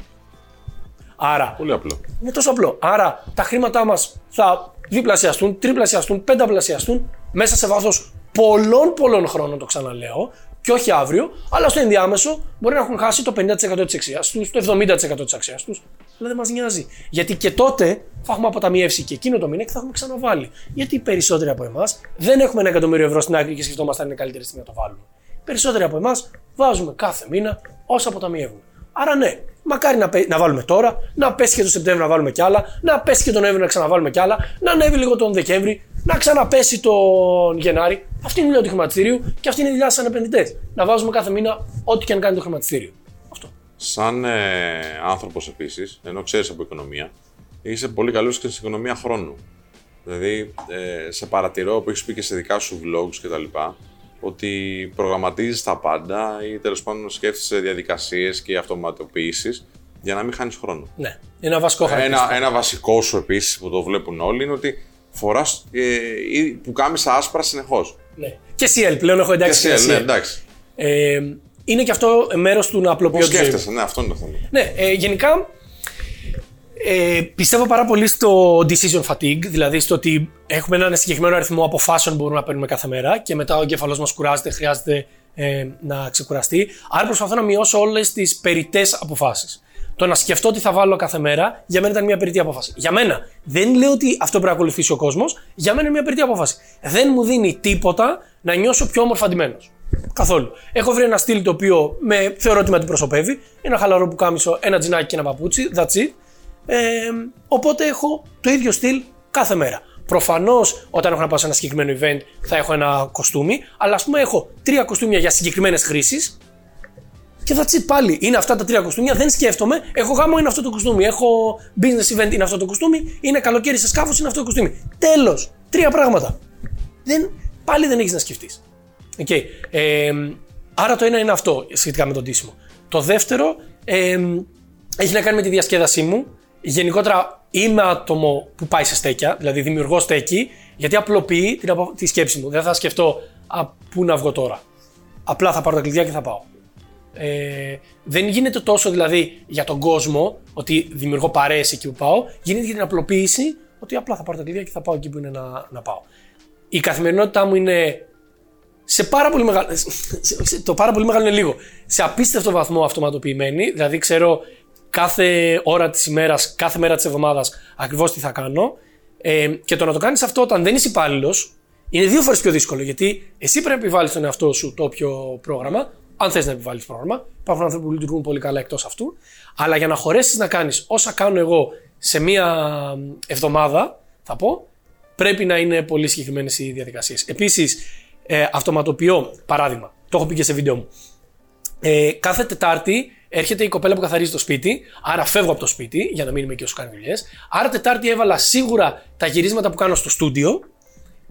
Άρα, Πολύ απλό. είναι τόσο απλό. Άρα τα χρήματά μας θα διπλασιαστούν, τριπλασιαστούν, πενταπλασιαστούν μέσα σε βάθος πολλών πολλών χρόνων, το ξαναλέω, και όχι αύριο, αλλά στο ενδιάμεσο μπορεί να έχουν χάσει το 50% της αξίας τους, το 70% της αξίας τους, αλλά δεν μας νοιάζει. Γιατί και τότε θα έχουμε αποταμιεύσει και εκείνο το μήνα και θα έχουμε ξαναβάλει. Γιατί οι περισσότεροι από εμάς δεν έχουμε ένα εκατομμύριο ευρώ στην άκρη και σκεφτόμαστε αν είναι καλύτερη στιγμή να το βάλουμε. Περισσότεροι από εμάς βάζουμε κάθε μήνα όσα αποταμιεύουμε. Άρα ναι, μακάρι να, πέ- να βάλουμε τώρα, να πέσει και το Σεπτέμβριο να βάλουμε κι άλλα, να πέσει και τον Νοέμβριο να ξαναβάλουμε κι άλλα, να ανέβει λίγο τον Δεκέμβρη, να ξαναπέσει τον Γενάρη. Αυτή είναι η δουλειά του χρηματιστήριου και αυτή είναι η δουλειά σαν επενδυτές. Να βάζουμε κάθε μήνα ό,τι και αν κάνει το χρηματιστήριο. Αυτό. Σαν ε, άνθρωπος επίσης, ενώ ξέρεις από οικονομία, είσαι πολύ καλός και στην οικονομία χρόνου. Δηλαδή, ε, σε παρατηρώ που έχεις πει και σε δικά σου vlogs κτλ. Ότι προγραμματίζεις τα πάντα ή τέλος πάντων σκέφτεσαι διαδικασίες και αυτοματοποιήσεις για να μην χάνεις χρόνο. Ναι, είναι ένα βασικό χαρακτηριστικό. Ένα, ένα βασικό σου επίσης που το βλέπουν όλοι είναι ότι φοράς ε, ή που κάμισα άσπρα συνεχώς. Ναι. Και CL πλέον έχω εντάξει Και και εσύ, ναι, CL. εντάξει. Ε, είναι και αυτό μέρος του να Πώ απλοποιώ τη ζωή. μου. σκέφτεσαι, ναι, αυτό είναι το θέμα. Ναι, ε, γενικά ε, πιστεύω πάρα πολύ στο decision fatigue, δηλαδή στο ότι έχουμε έναν συγκεκριμένο αριθμό αποφάσεων που μπορούμε να παίρνουμε κάθε μέρα και μετά ο εγκέφαλός μας κουράζεται, χρειάζεται ε, να ξεκουραστεί. Άρα προσπαθώ να μειώσω όλες τις περιττές αποφάσεις. Το να σκεφτώ τι θα βάλω κάθε μέρα, για μένα ήταν μια περιττή απόφαση. Για μένα, δεν λέω ότι αυτό πρέπει να ακολουθήσει ο κόσμος, για μένα είναι μια περιττή απόφαση. Δεν μου δίνει τίποτα να νιώσω πιο όμορφα ντυμένο. Καθόλου. Έχω βρει ένα στυλ το οποίο με θεωρώ ότι με αντιπροσωπεύει. Ένα χαλαρό που κάμισο, ένα τζινάκι και ένα παπούτσι. That's it. Ε, οπότε έχω το ίδιο στυλ κάθε μέρα. Προφανώς, όταν έχω να πάω σε ένα συγκεκριμένο event, θα έχω ένα κοστούμι, αλλά ας πούμε έχω τρία κοστούμια για συγκεκριμένες χρήσεις. Και that's it πάλι. Είναι αυτά τα τρία κοστούμια, δεν σκέφτομαι. Έχω γάμο, είναι αυτό το κοστούμι. Έχω business event, είναι αυτό το κοστούμι. Είναι καλοκαίρι σε σκάφος, είναι αυτό το κοστούμι. Τέλος. Τρία πράγματα. Δεν, πάλι δεν έχεις να σκεφτείς. Okay. Ε, άρα το ένα είναι αυτό σχετικά με τον τίσιμο. Το δεύτερο ε, έχει να κάνει με τη διασκέδασή μου. Γενικότερα είμαι άτομο που πάει σε στέκια, δηλαδή δημιουργώ στέκι, γιατί απλοποιεί την, απο- τη σκέψη μου. Δεν θα σκεφτώ α, πού να βγω τώρα. Απλά θα πάρω τα κλειδιά και θα πάω. Ε, δεν γίνεται τόσο δηλαδή για τον κόσμο ότι δημιουργώ παρέες εκεί που πάω, γίνεται για την απλοποίηση ότι απλά θα πάρω τα κλειδιά και θα πάω εκεί που είναι να, να πάω. Η καθημερινότητά μου είναι σε πάρα πολύ μεγάλο. <laughs> σε- σε- Το πάρα πολύ μεγάλο είναι λίγο. Σε απίστευτο βαθμό αυτοματοποιημένη. Δηλαδή, ξέρω κάθε ώρα της ημέρας, κάθε μέρα της εβδομάδας ακριβώς τι θα κάνω. Ε, και το να το κάνεις αυτό όταν δεν είσαι υπάλληλος είναι δύο φορές πιο δύσκολο. Γιατί εσύ πρέπει να επιβάλλεις τον εαυτό σου το όποιο πρόγραμμα, αν θες να επιβάλλεις πρόγραμμα. Υπάρχουν άνθρωποι που λειτουργούν πολύ καλά εκτός αυτού. Αλλά για να χωρέσεις να κάνεις όσα κάνω εγώ σε μία εβδομάδα, θα πω, πρέπει να είναι πολύ συγκεκριμένες οι διαδικασίες. Επίσης, ε, αυτοματοποιώ, παράδειγμα, το έχω πει και σε βίντεο μου. Ε, κάθε Τετάρτη έρχεται η κοπέλα που καθαρίζει το σπίτι, άρα φεύγω από το σπίτι για να μην είμαι εκεί όσο κάνει δουλειές. Άρα Τετάρτη έβαλα σίγουρα τα γυρίσματα που κάνω στο στούντιο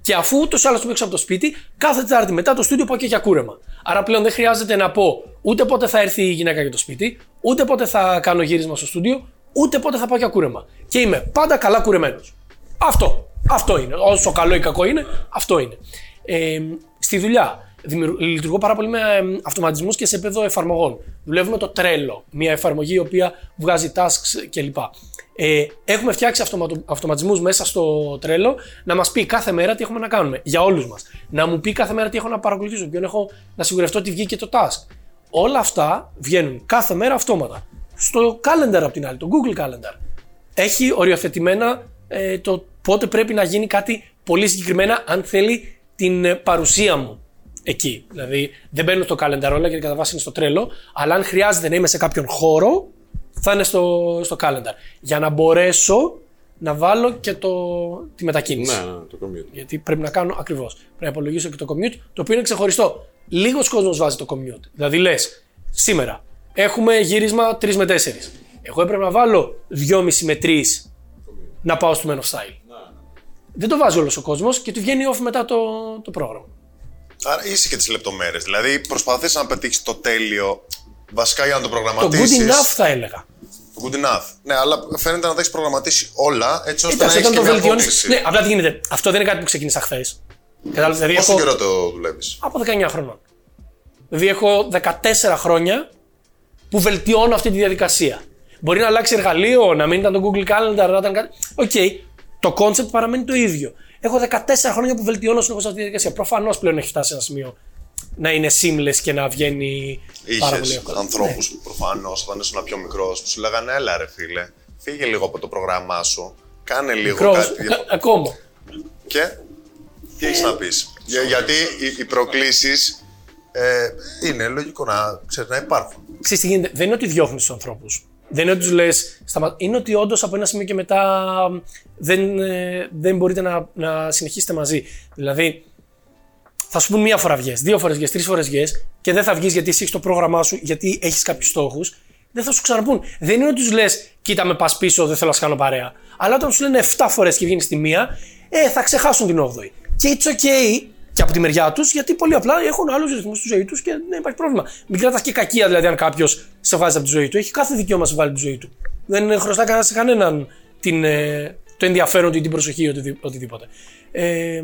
και αφού ούτως ή άλλως το παίξω από το σπίτι, κάθε Τετάρτη μετά το στούντιο πάω και για κούρεμα. Άρα πλέον δεν χρειάζεται να πω ούτε πότε θα έρθει η γυναίκα για το σπίτι, ούτε πότε θα κάνω γύρισμα στο στούντιο, ούτε πότε θα πάω για κούρεμα. Και είμαι πάντα καλά κουρεμένος. Αυτό. Αυτό είναι. Όσο καλό ή κακό είναι, αυτό είναι. Ε, στη δουλειά. Δημιουργ- Λειτουργώ πάρα πολύ με αυτοματισμούς και σε επίπεδο εφαρμογών. Δουλεύουμε το Trello, μια εφαρμογή η οποία βγάζει tasks κλπ. Ε, έχουμε φτιάξει αυτοματο, αυτοματισμούς μέσα στο Trello να μας πει κάθε μέρα τι έχουμε να κάνουμε. Για όλους μας. Να μου πει κάθε μέρα τι έχω να παρακολουθήσω, ποιον έχω να σιγουρευτώ ότι βγήκε το task. Όλα αυτά βγαίνουν κάθε μέρα αυτόματα. Στο calendar απ' την άλλη, το Google Calendar έχει οριοθετημένα ε, το πότε πρέπει να γίνει κάτι πολύ συγκεκριμένα αν θέλει την ε, παρουσία μου εκεί. Δηλαδή δεν μπαίνω στο calendar όλα γιατί κατά βάση είναι στο τρέλο, αλλά αν χρειάζεται να είμαι σε κάποιον χώρο θα είναι στο, στο calendar. Για να μπορέσω να βάλω και το, τη μετακίνηση. Ναι, ναι, το commute. Γιατί πρέπει να κάνω ακριβώς. Πρέπει να υπολογίσω και το commute, το οποίο είναι ξεχωριστό. Λίγος κόσμος βάζει το commute. Δηλαδή λες, σήμερα έχουμε γύρισμα 3 με 4. Εγώ έπρεπε να βάλω 2,5 με 3 να πάω στο Men of Style. Δεν το βάζει όλος ο κόσμος και του βγαίνει off μετά το, το πρόγραμμα. Άρα είσαι και τις λεπτομέρειες. Δηλαδή προσπαθείς να πετύχεις το τέλειο. Βασικά για να το Το προγραμματίσεις. good enough θα έλεγα. Το good enough. Ναι, αλλά φαίνεται να τα έχεις προγραμματίσει όλα έτσι ώστε Εντάξει, να έχεις όταν και το μια βελτιώνει. απόκληση. Ναι, απλά τι γίνεται. Αυτό δεν είναι κάτι που ξεκίνησα χθες. Κατάλαβες. Δηλαδή Πόσο έχω καιρό το δουλεύει. από 19 χρονών. Δηλαδή έχω 14 χρόνια που βελτιώνω αυτή τη διαδικασία. Μπορεί να αλλάξει εργαλείο, να μην ήταν το Google Calendar, να ήταν κάτι. Οκ, το concept παραμένει το ίδιο. Έχω 14 χρόνια που βελτιώνω συνεχώς αυτή τη διαδικασία. Προφανώς πλέον έχει φτάσει σε ένα σημείο να είναι seamless και να βγαίνει πάρα πολύ Είχε εύκολα. ανθρώπους Ναι. προφανώς όταν ήσουν πιο μικρός που σου λέγανε Έλα, ρε φίλε, φύγε λίγο από το πρόγραμμά σου. Κάνε λίγο Μικρός, κάτι. διαφορετικό». ακόμα. Και τι έχεις να πεις; γιατί οι, οι προκλήσεις ε, είναι λογικό να, ξέρεις, να υπάρχουν. Ξέρεις τι γίνεται, δεν είναι ότι διώχνεις τους ανθρώπους. Δεν είναι ότι τους λες. Είναι ότι όντως από ένα σημείο και μετά δεν, ε, δεν μπορείτε να, να συνεχίσετε μαζί. Δηλαδή, θα σου πούν μία φορά βγες, δύο φορές βγες, τρεις φορές βγες και δεν θα βγεις γιατί εσύ έχεις το πρόγραμμά σου, γιατί έχεις κάποιους στόχους. Δεν θα σου ξαναπούν. Δεν είναι ότι τους λες, κοίτα με πας πίσω, δεν θέλω να σε κάνω παρέα. Αλλά όταν σου λένε 7 φορές και βγαίνεις τη μία, ε, θα ξεχάσουν την 8η. Και it's okay και από τη μεριά τους, γιατί πολύ απλά έχουν άλλους ρυθμούς στη ζωή τους και δεν υπάρχει πρόβλημα. Μην κρατάς και κακία δηλαδή αν κάποιος σε βγάζει από τη ζωή του. Έχει κάθε δικαίωμα να σε βάλει από τη ζωή του. Δεν χρωστά κανένας σε κανέναν την, ε, το ενδιαφέρον του ή την προσοχή ή οτι- οτιδήποτε. Ε,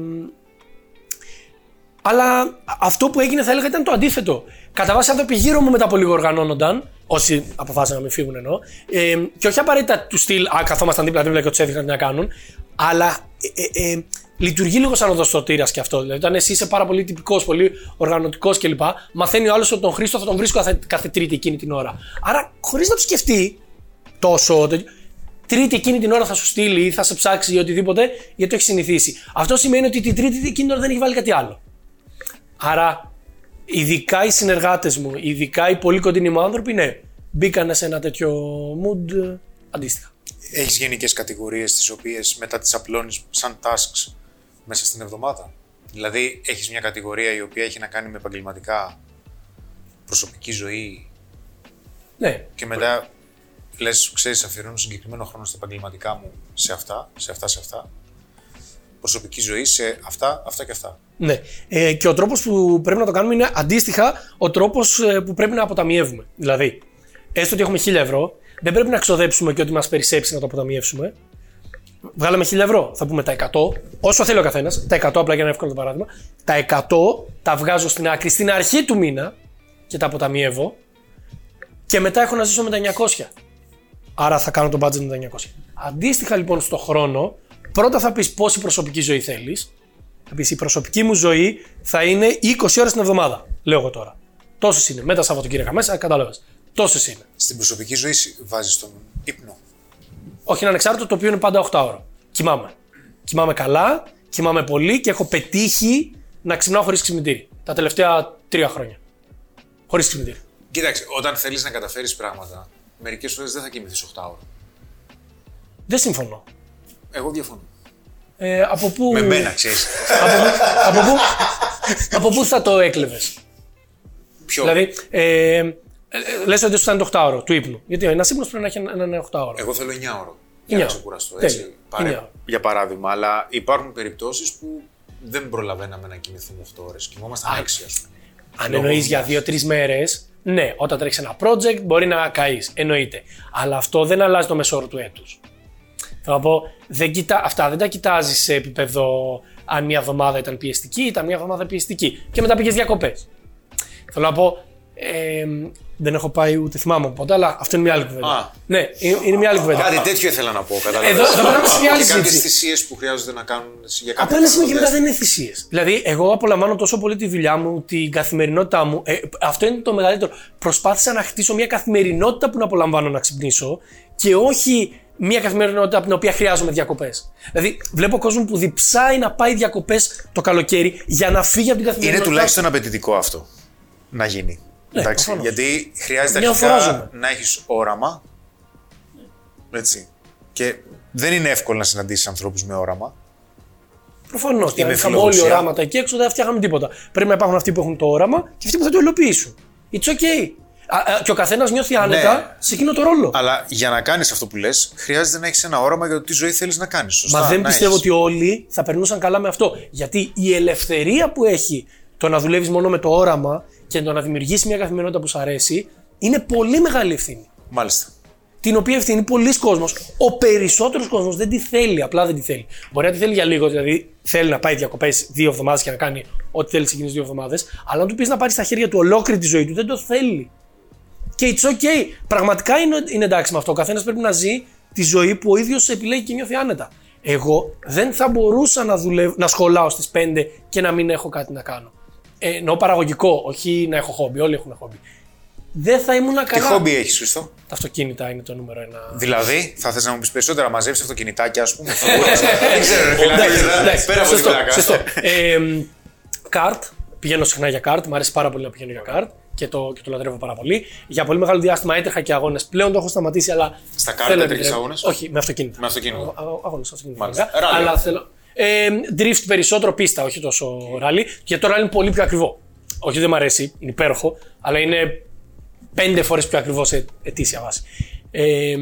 αλλά αυτό που έγινε θα έλεγα ήταν το αντίθετο. Κατά βάση άνθρωποι γύρω μου μετά από λίγο οργανώνονταν, όσοι αποφάσισαν να μην φύγουν εννοώ, ε, και όχι απαραίτητα του στυλ Α, καθόμασταν δίπλα-δίπλα και τους έδειχναν τι να κάνουν, αλλά ε, ε, ε, λειτουργεί λίγο σαν οδοστοτήρα και αυτό. Δηλαδή, όταν εσύ είσαι πάρα πολύ τυπικός, πολύ οργανωτικός κλπ., μαθαίνει ο άλλος ότι τον Χρήστο θα τον βρίσκω κάθε, κάθε Τρίτη εκείνη την ώρα. Άρα, χωρίς να το σκεφτεί τόσο. τέτοιο, Τρίτη εκείνη την ώρα θα σου στείλει ή θα σε ψάξει ή οτιδήποτε, γιατί το έχεις συνηθίσει. Αυτό σημαίνει ότι την Τρίτη εκείνη την ώρα δεν έχει βάλει κάτι άλλο. Άρα, ειδικά οι συνεργάτες μου, ειδικά οι πολύ κοντινοί μου άνθρωποι, ναι, μπήκανε σε ένα τέτοιο mood ε, αντίστοιχα. Έχεις γενικές κατηγορίες τις οποίες μετά τις απλώνεις σαν tasks; Μέσα στην εβδομάδα. Δηλαδή, έχεις μια κατηγορία η οποία έχει να κάνει με επαγγελματικά προσωπική ζωή Ναι, και μετά λες, ξέρεις, αφιερώνω συγκεκριμένο χρόνο στα επαγγελματικά μου σε αυτά, σε αυτά, σε αυτά. Προσωπική ζωή σε αυτά, αυτά και αυτά. ναι. Ε, και ο τρόπος που πρέπει να το κάνουμε είναι αντίστοιχα ο τρόπος που πρέπει να αποταμιεύουμε. Δηλαδή, έστω ότι έχουμε 1000 ευρώ, δεν πρέπει να ξοδέψουμε και ό,τι μας περισσέψει να το αποταμιεύσουμε. Βγάλαμε 1000 ευρώ, θα πούμε τα 100, όσο θέλει ο καθένας, τα 100 απλά για ένα εύκολο παράδειγμα. Τα 100 τα βγάζω στην άκρη στην αρχή του μήνα και τα αποταμιεύω και μετά έχω να ζήσω με τα 900. Άρα θα κάνω το budget με τα 900. Αντίστοιχα λοιπόν στο χρόνο, πρώτα θα πεις πόση προσωπική ζωή θέλεις. Θα πεις η προσωπική μου ζωή θα είναι 20 ώρες την εβδομάδα. Λέω εγώ τώρα. Τόσες είναι. Με τα Σαββατοκύριακα μέσα, κατάλαβες. Τόσες είναι. Στην προσωπική ζωή βάζεις τον ύπνο. Όχι είναι ανεξάρτητο το οποίο είναι πάντα 8 ώρα. Κοιμάμαι. Κοιμάμαι καλά, κοιμάμαι πολύ και έχω πετύχει να ξυπνάω χωρίς ξυπνητήρι. Τα τελευταία τρία χρόνια. Χωρίς ξυπνητήρι. Κοίταξε, όταν θέλεις να καταφέρεις πράγματα, μερικές φορές δεν θα κοιμηθείς 8 ώρα. Δεν συμφωνώ. Εγώ διαφωνώ. Ε, από πού. Με μένα, ξέρεις. από, πού- από, πού, από πού θα το έκλεβες; Ποιο; Δηλαδή, ε, ε, λες ότι σου ήταν το 8 ώρο του ύπνου. Γιατί ένα ύπνος πρέπει να έχει έναν 8 ώρο. Εγώ θέλω 9 ώρα. Εννιά Για να ώρα. ξεκουραστώ. Τέλεια. Έτσι, παρέ- Εννιά ώρα. Για παράδειγμα, αλλά υπάρχουν περιπτώσεις που δεν προλαβαίναμε να κοιμηθούμε 8 ώρες. Κοιμόμασταν 6, ας πούμε. Αν Λόγω εννοείς για δουλειάς. 2-3 μέρες, ναι, όταν τρέχει ένα project μπορεί να καείς. Εννοείται. Αλλά αυτό δεν αλλάζει το μεσόωρο του έτους. Θέλω να πω, δεν κοιτά, αυτά δεν τα κοιτάζεις σε επίπεδο αν μια εβδομάδα ήταν πιεστική, ήταν μια εβδομάδα πιεστική. Και μετά πήγες διακοπές. Θέλω να πω, ε, δεν έχω πάει ούτε θυμάμαι από ποτέ, αλλά αυτό είναι μια άλλη κουβέντα. Α. Ναι, είναι, είναι μια άλλη κουβέντα. Κάτι τέτοιο ήθελα να πω. Καταλαβαίνεις. Εδώ- εδώ περνάμε σε μια άλλη Και κάποιε συζήτηση. θυσίε που χρειάζονται να κάνουν για Από κάποια ένα σημείο και μετά χρόνο. δεν είναι θυσίε. Δηλαδή, εγώ απολαμβάνω τόσο πολύ τη δουλειά μου, την καθημερινότητά μου. Ε, αυτό είναι το μεγαλύτερο. Προσπάθησα να χτίσω μια καθημερινότητα που να απολαμβάνω να ξυπνήσω και όχι μια καθημερινότητα από την οποία χρειάζομαι διακοπές. Δηλαδή, βλέπω κόσμο που διψάει να πάει διακοπές το καλοκαίρι για να φύγει από την Είναι καθημερινότητα. τουλάχιστον απαιτητικό αυτό να γίνει. Ναι, Εντάξει, προφανώς. γιατί χρειάζεται Μια αρχικά φορά ζούμε. να έχεις όραμα. Έτσι. Και δεν είναι εύκολο να συναντήσεις ανθρώπους με όραμα. Προφανώς. Αν είχαμε όλοι φιλοδοξία. οράματα εκεί έξω, δεν θα φτιάχναμε τίποτα. Πρέπει να υπάρχουν αυτοί που έχουν το όραμα και αυτοί που θα το υλοποιήσουν. It's okay. Α, α, και ο καθένας νιώθει άνετα Ναι. σε εκείνο το ρόλο. Αλλά για να κάνεις αυτό που λες, χρειάζεται να έχεις ένα όραμα για το τι ζωή θέλεις να κάνεις. Μα δεν πιστεύω ότι όλοι θα περνούσαν καλά με αυτό. Γιατί η ελευθερία που έχει το να δουλεύεις μόνο με το όραμα και το να δημιουργήσει μια καθημερινότητα που σου αρέσει είναι πολύ μεγάλη ευθύνη. Μάλιστα. Την οποία ευθύνη πολλοί κόσμος, ο περισσότερος κόσμος δεν τη θέλει, απλά δεν τη θέλει. Μπορεί να τη θέλει για λίγο, δηλαδή θέλει να πάει διακοπές δύο εβδομάδες και να κάνει ό,τι θέλει σε εκείνες δύο εβδομάδες, αλλά αν του πεις να πάρεις στα χέρια του ολόκληρη τη ζωή του, δεν το θέλει. Και it's okay. Πραγματικά είναι, είναι εντάξει με αυτό. Ο καθένας πρέπει να ζει τη ζωή που ο ίδιος επιλέγει και νιώθει άνετα. Εγώ δεν θα μπορούσα να, δουλεύω, να σχολάω στις 5 και να μην έχω κάτι να κάνω. Ε, εννοώ παραγωγικό, όχι να έχω χόμπι. Όλοι έχουν χόμπι. Δεν θα ήμουν Τι καλά. χόμπι έχεις, Χρήστο; Τα αυτοκίνητα είναι το νούμερο ένα. Δηλαδή, θα θες να μου πεις περισσότερα, μαζέψεις αυτοκινητάκια, ας πούμε. δεν ξέρω, ρε φιλάκι. Εντάξει, Πέρα από τη σωστό, πλάκα. σωστό. Ε, Καρτ, πηγαίνω συχνά για καρτ, μου αρέσει πάρα πολύ να πηγαίνω για καρτ και το, και το λατρεύω πάρα πολύ. Για πολύ μεγάλο διάστημα έτρεχα και αγώνες. Πλέον το έχω σταματήσει, αλλά. Στα κάρτ θέλω να έτρεχες επιτρέπω. αγώνες; Όχι, με αυτοκίνητα. Με αυτοκίνητο. Αγώνες, αυτοκίνητα. Μάλιστα. βέβαια. Ράλι. Αλλά θέλω. Ε, drift περισσότερο πίστα, όχι τόσο ράλι. Γιατί το ράλι είναι πολύ πιο ακριβό. Όχι, δεν μου αρέσει, είναι υπέροχο, αλλά είναι πέντε φορές πιο ακριβό σε ετήσια βάση. Ε,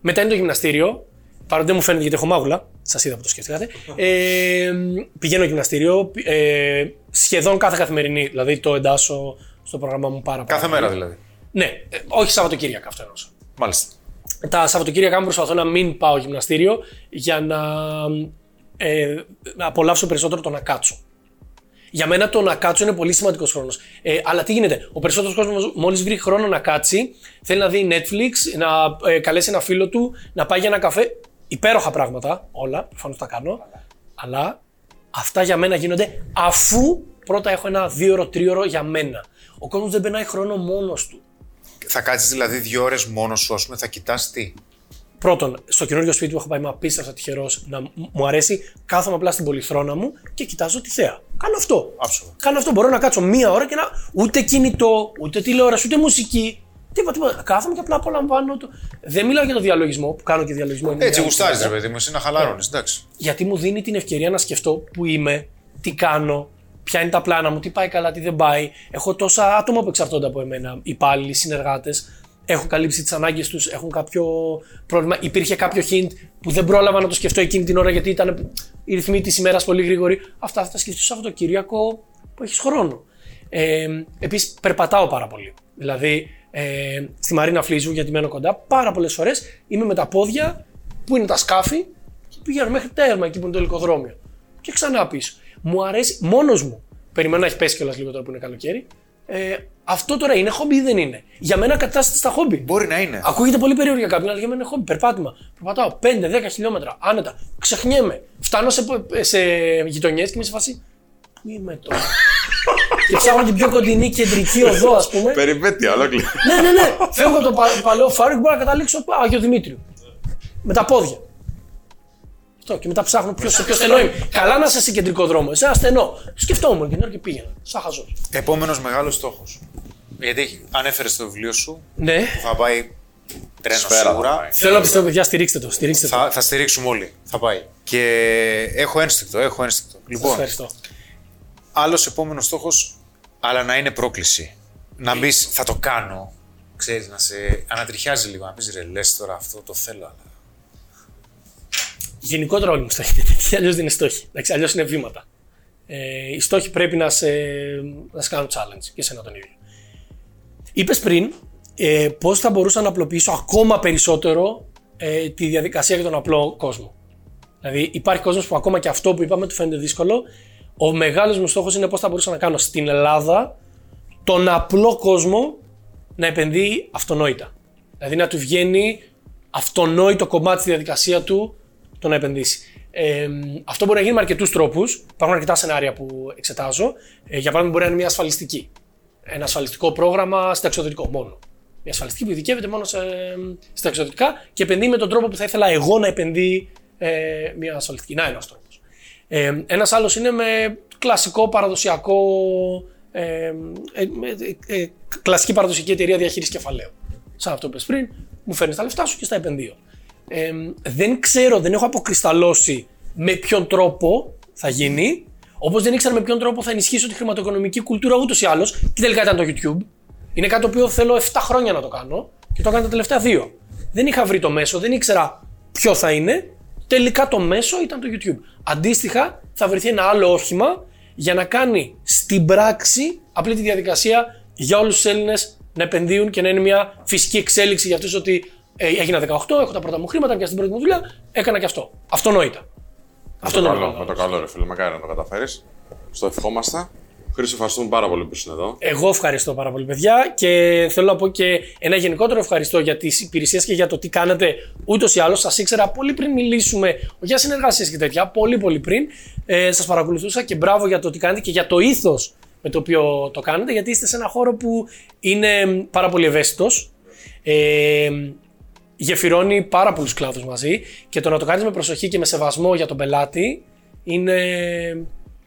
μετά είναι το γυμναστήριο. Παρότι δεν μου φαίνεται γιατί έχω μάγουλα. Σας είδα που το σκεφτήκατε. Ε, πηγαίνω γυμναστήριο ε, σχεδόν κάθε καθημερινή. Δηλαδή το εντάσσω στο πρόγραμμά μου πάρα πολύ. Κάθε μέρα δηλαδή. Ναι, ε, όχι Σαββατοκύριακα αυτό εννοούσα. Μάλιστα. Τα Σαββατοκύριακά μου προσπαθώ να μην πάω γυμναστήριο για να, ε, να απολαύσω περισσότερο το να κάτσω. Για μένα το να κάτσω είναι πολύ σημαντικός χρόνος. Ε, αλλά τι γίνεται, ο περισσότερος κόσμος μόλις βρει χρόνο να κάτσει, θέλει να δει Netflix, να ε, καλέσει ένα φίλο του, να πάει για ένα καφέ. Υπέροχα πράγματα, όλα, προφανώς τα κάνω. Αλλά αυτά για μένα γίνονται αφού πρώτα έχω ένα δύο ώρο, τρίωρο για μένα. Ο κόσμος δεν περνάει χρόνο μόνος του. Θα κάτσεις δηλαδή δύο ώρες μόνος σου, ας πούμε, θα κοιτάς τι; Πρώτον, στο καινούριο σπίτι που έχω πάει, είμαι απίστευτα τυχερός να μ- μου αρέσει. Κάθομαι απλά στην πολυθρόνα μου και κοιτάζω τη θέα. Κάνω αυτό. Άψογα. Κάνω αυτό. Μπορώ να κάτσω μία ώρα και να. ούτε κινητό, ούτε τηλεόραση, ούτε μουσική. Τίποτα, τίποτα. Κάθομαι και απλά απολαμβάνω το. Δεν μιλάω για το διαλογισμό που κάνω και διαλογισμό. είναι Έτσι μια γουστάρεις, κουβέντα. ρε παιδί μου, εσύ να χαλαρώνει, εντάξει. Γιατί μου δίνει την ευκαιρία να σκεφτώ που είμαι, τι κάνω, ποια είναι τα πλάνα μου, τι πάει καλά, τι δεν πάει. Έχω τόσα άτομα που εξαρτώνται από εμένα, υπάλληλοι, συνεργάτες. Έχω καλύψει τις ανάγκες τους, έχουν κάποιο πρόβλημα. Υπήρχε κάποιο hint που δεν πρόλαβα να το σκεφτώ εκείνη την ώρα γιατί ήταν οι ρυθμοί της ημέρας πολύ γρήγοροι. Αυτά θα τα σκεφτεί το Σαββατοκύριακο που έχεις χρόνο. Ε, Επίσης, περπατάω πάρα πολύ. Δηλαδή, ε, στη Μαρίνα Φλίζου, γιατί μένω κοντά, πάρα πολλές φορές είμαι με τα πόδια που είναι τα σκάφη και πηγαίνω μέχρι τέρμα εκεί που είναι το ελικοδρόμιο. Και ξανά πίσω. Μου αρέσει μόνος μου. Περιμένω να έχει πέσει κιόλας λίγο τώρα που είναι καλοκαίρι. Ε, αυτό τώρα είναι χόμπι ή δεν είναι; Για μένα κατάσταση στα χόμπι. Μπορεί να είναι. Ακούγεται πολύ περίεργο για κάποιον, αλλά για μένα είναι χόμπι. Περπάτημα. Περπατάω 5-10 χιλιόμετρα άνετα. Ξεχνιέμαι. Φτάνω σε, σε γειτονιές και είμαι σε φάση. Πού είμαι τώρα; <laughs> και ψάχνω την πιο κοντινή κεντρική οδό, ας πούμε. Περιπέτεια, ολόκληρη. ναι, ναι, ναι. Φεύγω από το πα- παλαιό φάρο και μπορώ να καταλήξω από Άγιο Δημήτριο. Με τα πόδια. Αυτό και μετά ψάχνω ποιο σε ποιο στενό είμαι. Καλά να είσαι σε κεντρικό δρόμο. Σε ένα στενό. Σκεφτόμουν εκείνη την ώρα και πήγαινα. Σαν χαζός. Επόμενος μεγάλος στόχος. Γιατί ανέφερες το βιβλίο σου, Ναι. που θα πάει τρένο Σφαίρα θα σίγουρα. πάει. Θέλω να πιστεύω, παιδιά, στηρίξτε το. Στηρίξτε το. Θα, θα στηρίξουμε όλοι. Θα πάει. Και έχω ένστικτο, έχω ένστικτο. Σας Λοιπόν, Ευχαριστώ. άλλος επόμενος στόχος, αλλά να είναι πρόκληση. Να μπεις, θα το κάνω. Ξέρεις, να σε ανατριχιάζει λίγο. Να πεις ρε, λες τώρα αυτό το θέλω. Αλλά... Γενικότερα όλοι μου στόχοι είναι τέτοιοι, αλλιώς δεν είναι στόχοι. Αλλιώς είναι βήματα. Ε, οι στόχοι πρέπει να σε, να σε κάνουν challenge και εσένα τον ίδιο. Είπες πριν ε, πώς θα μπορούσα να απλοποιήσω ακόμα περισσότερο ε, τη διαδικασία για τον απλό κόσμο. Δηλαδή, υπάρχει κόσμος που ακόμα και αυτό που είπαμε του φαίνεται δύσκολο. Ο μεγάλος μου στόχος είναι πώς θα μπορούσα να κάνω στην Ελλάδα τον απλό κόσμο να επενδύει αυτονόητα. Δηλαδή να του βγαίνει αυτονόητο κομμάτι στη διαδικασία του το να επενδύσει. Ε, αυτό μπορεί να γίνει με αρκετούς τρόπους. Υπάρχουν αρκετά σενάρια που εξετάζω. Ε, για παράδειγμα, μπορεί να είναι μια ασφαλιστική. Ένα ασφαλιστικό πρόγραμμα στα εξωτερικό μόνο. Μια ασφαλιστική που ειδικεύεται μόνο σε, στα εξωτερικά και επενδύει με τον τρόπο που θα ήθελα εγώ να επενδύει ε, μια ασφαλιστική. Να, ένας τρόπος. Ε, ένας άλλος είναι με κλασικό παραδοσιακό. Ε, ε, ε, ε, κλασική παραδοσιακή εταιρεία διαχείρισης κεφαλαίου. Σαν αυτό που είπες πριν, μου φέρνεις τα λεφτά σου και στα επενδύω. Ε, δεν ξέρω, δεν έχω αποκρισταλώσει με ποιον τρόπο θα γίνει. Όπως δεν ήξερα με ποιον τρόπο θα ενισχύσω τη χρηματοοικονομική κουλτούρα ούτως ή άλλως. Και τελικά ήταν το YouTube. Είναι κάτι το οποίο θέλω 7 χρόνια να το κάνω και το έκανα τα τελευταία 2. Δεν είχα βρει το μέσο, δεν ήξερα ποιο θα είναι. Τελικά το μέσο ήταν το YouTube. Αντίστοιχα, θα βρεθεί ένα άλλο όχημα για να κάνει στην πράξη απλή τη διαδικασία για όλους τους Έλληνες να επενδύουν και να είναι μια φυσική εξέλιξη για αυτούς ότι ε, έγινα 18, έχω τα πρώτα μου χρήματα, πια στην πρώτη μου δουλειά, έκανα και αυτό. Αυτονόητα. Αυτό το καλό, με το καλό, ρε φίλε, μακάρι να το καταφέρεις. Στο ευχόμαστε. Χρήστο, ευχαριστούμε πάρα πολύ που ήσουν εδώ. Εγώ ευχαριστώ πάρα πολύ, παιδιά. Και θέλω να πω και ένα γενικότερο ευχαριστώ για τις υπηρεσίες και για το τι κάνετε ούτως ή άλλως. Σας ήξερα πολύ πριν μιλήσουμε για συνεργασίες και τέτοια. Πολύ, πολύ πριν. Ε, σας παρακολουθούσα και μπράβο για το τι κάνετε και για το ήθος με το οποίο το κάνετε. Γιατί είστε σε ένα χώρο που είναι πάρα πολύ ευαίσθητος. Ε, γεφυρώνει πάρα πολλούς κλάδους μαζί και το να το κάνεις με προσοχή και με σεβασμό για τον πελάτη είναι,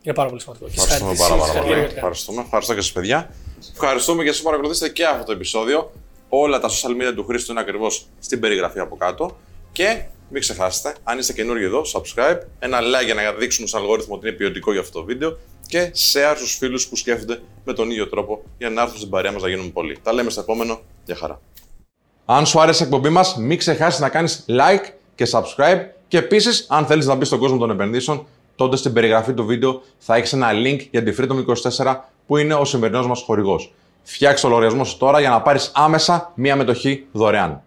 είναι πάρα πολύ σημαντικό. Ευχαριστούμε πάρα, πάρα πολύ. Ευχαριστούμε. Ευχαριστώ και σας, παιδιά. Ευχαριστούμε και εσείς που παρακολουθήσατε και αυτό το επεισόδιο. Όλα τα social media του Χρήστο είναι ακριβώς στην περιγραφή από κάτω. Και μην ξεχάσετε, αν είστε καινούργιοι εδώ, subscribe, ένα like για να δείξουμε στον αλγόριθμο ότι είναι ποιοτικό για αυτό το βίντεο και share στους φίλους που σκέφτονται με τον ίδιο τρόπο για να έρθουν στην παρέα μας να γίνουμε πολλοί. Τα λέμε στο επόμενο. Γεια χαρά. Αν σου άρεσε η εκπομπή μας, μην ξεχάσεις να κάνεις like και subscribe. Και επίσης, αν θέλεις να μπεις στον κόσμο των επενδύσεων, τότε στην περιγραφή του βίντεο θα έχεις ένα link για τη Freedom 24 που είναι ο σημερινός μας χορηγός. Φτιάξε το λογαριασμό σου τώρα για να πάρεις άμεσα μία μετοχή δωρεάν.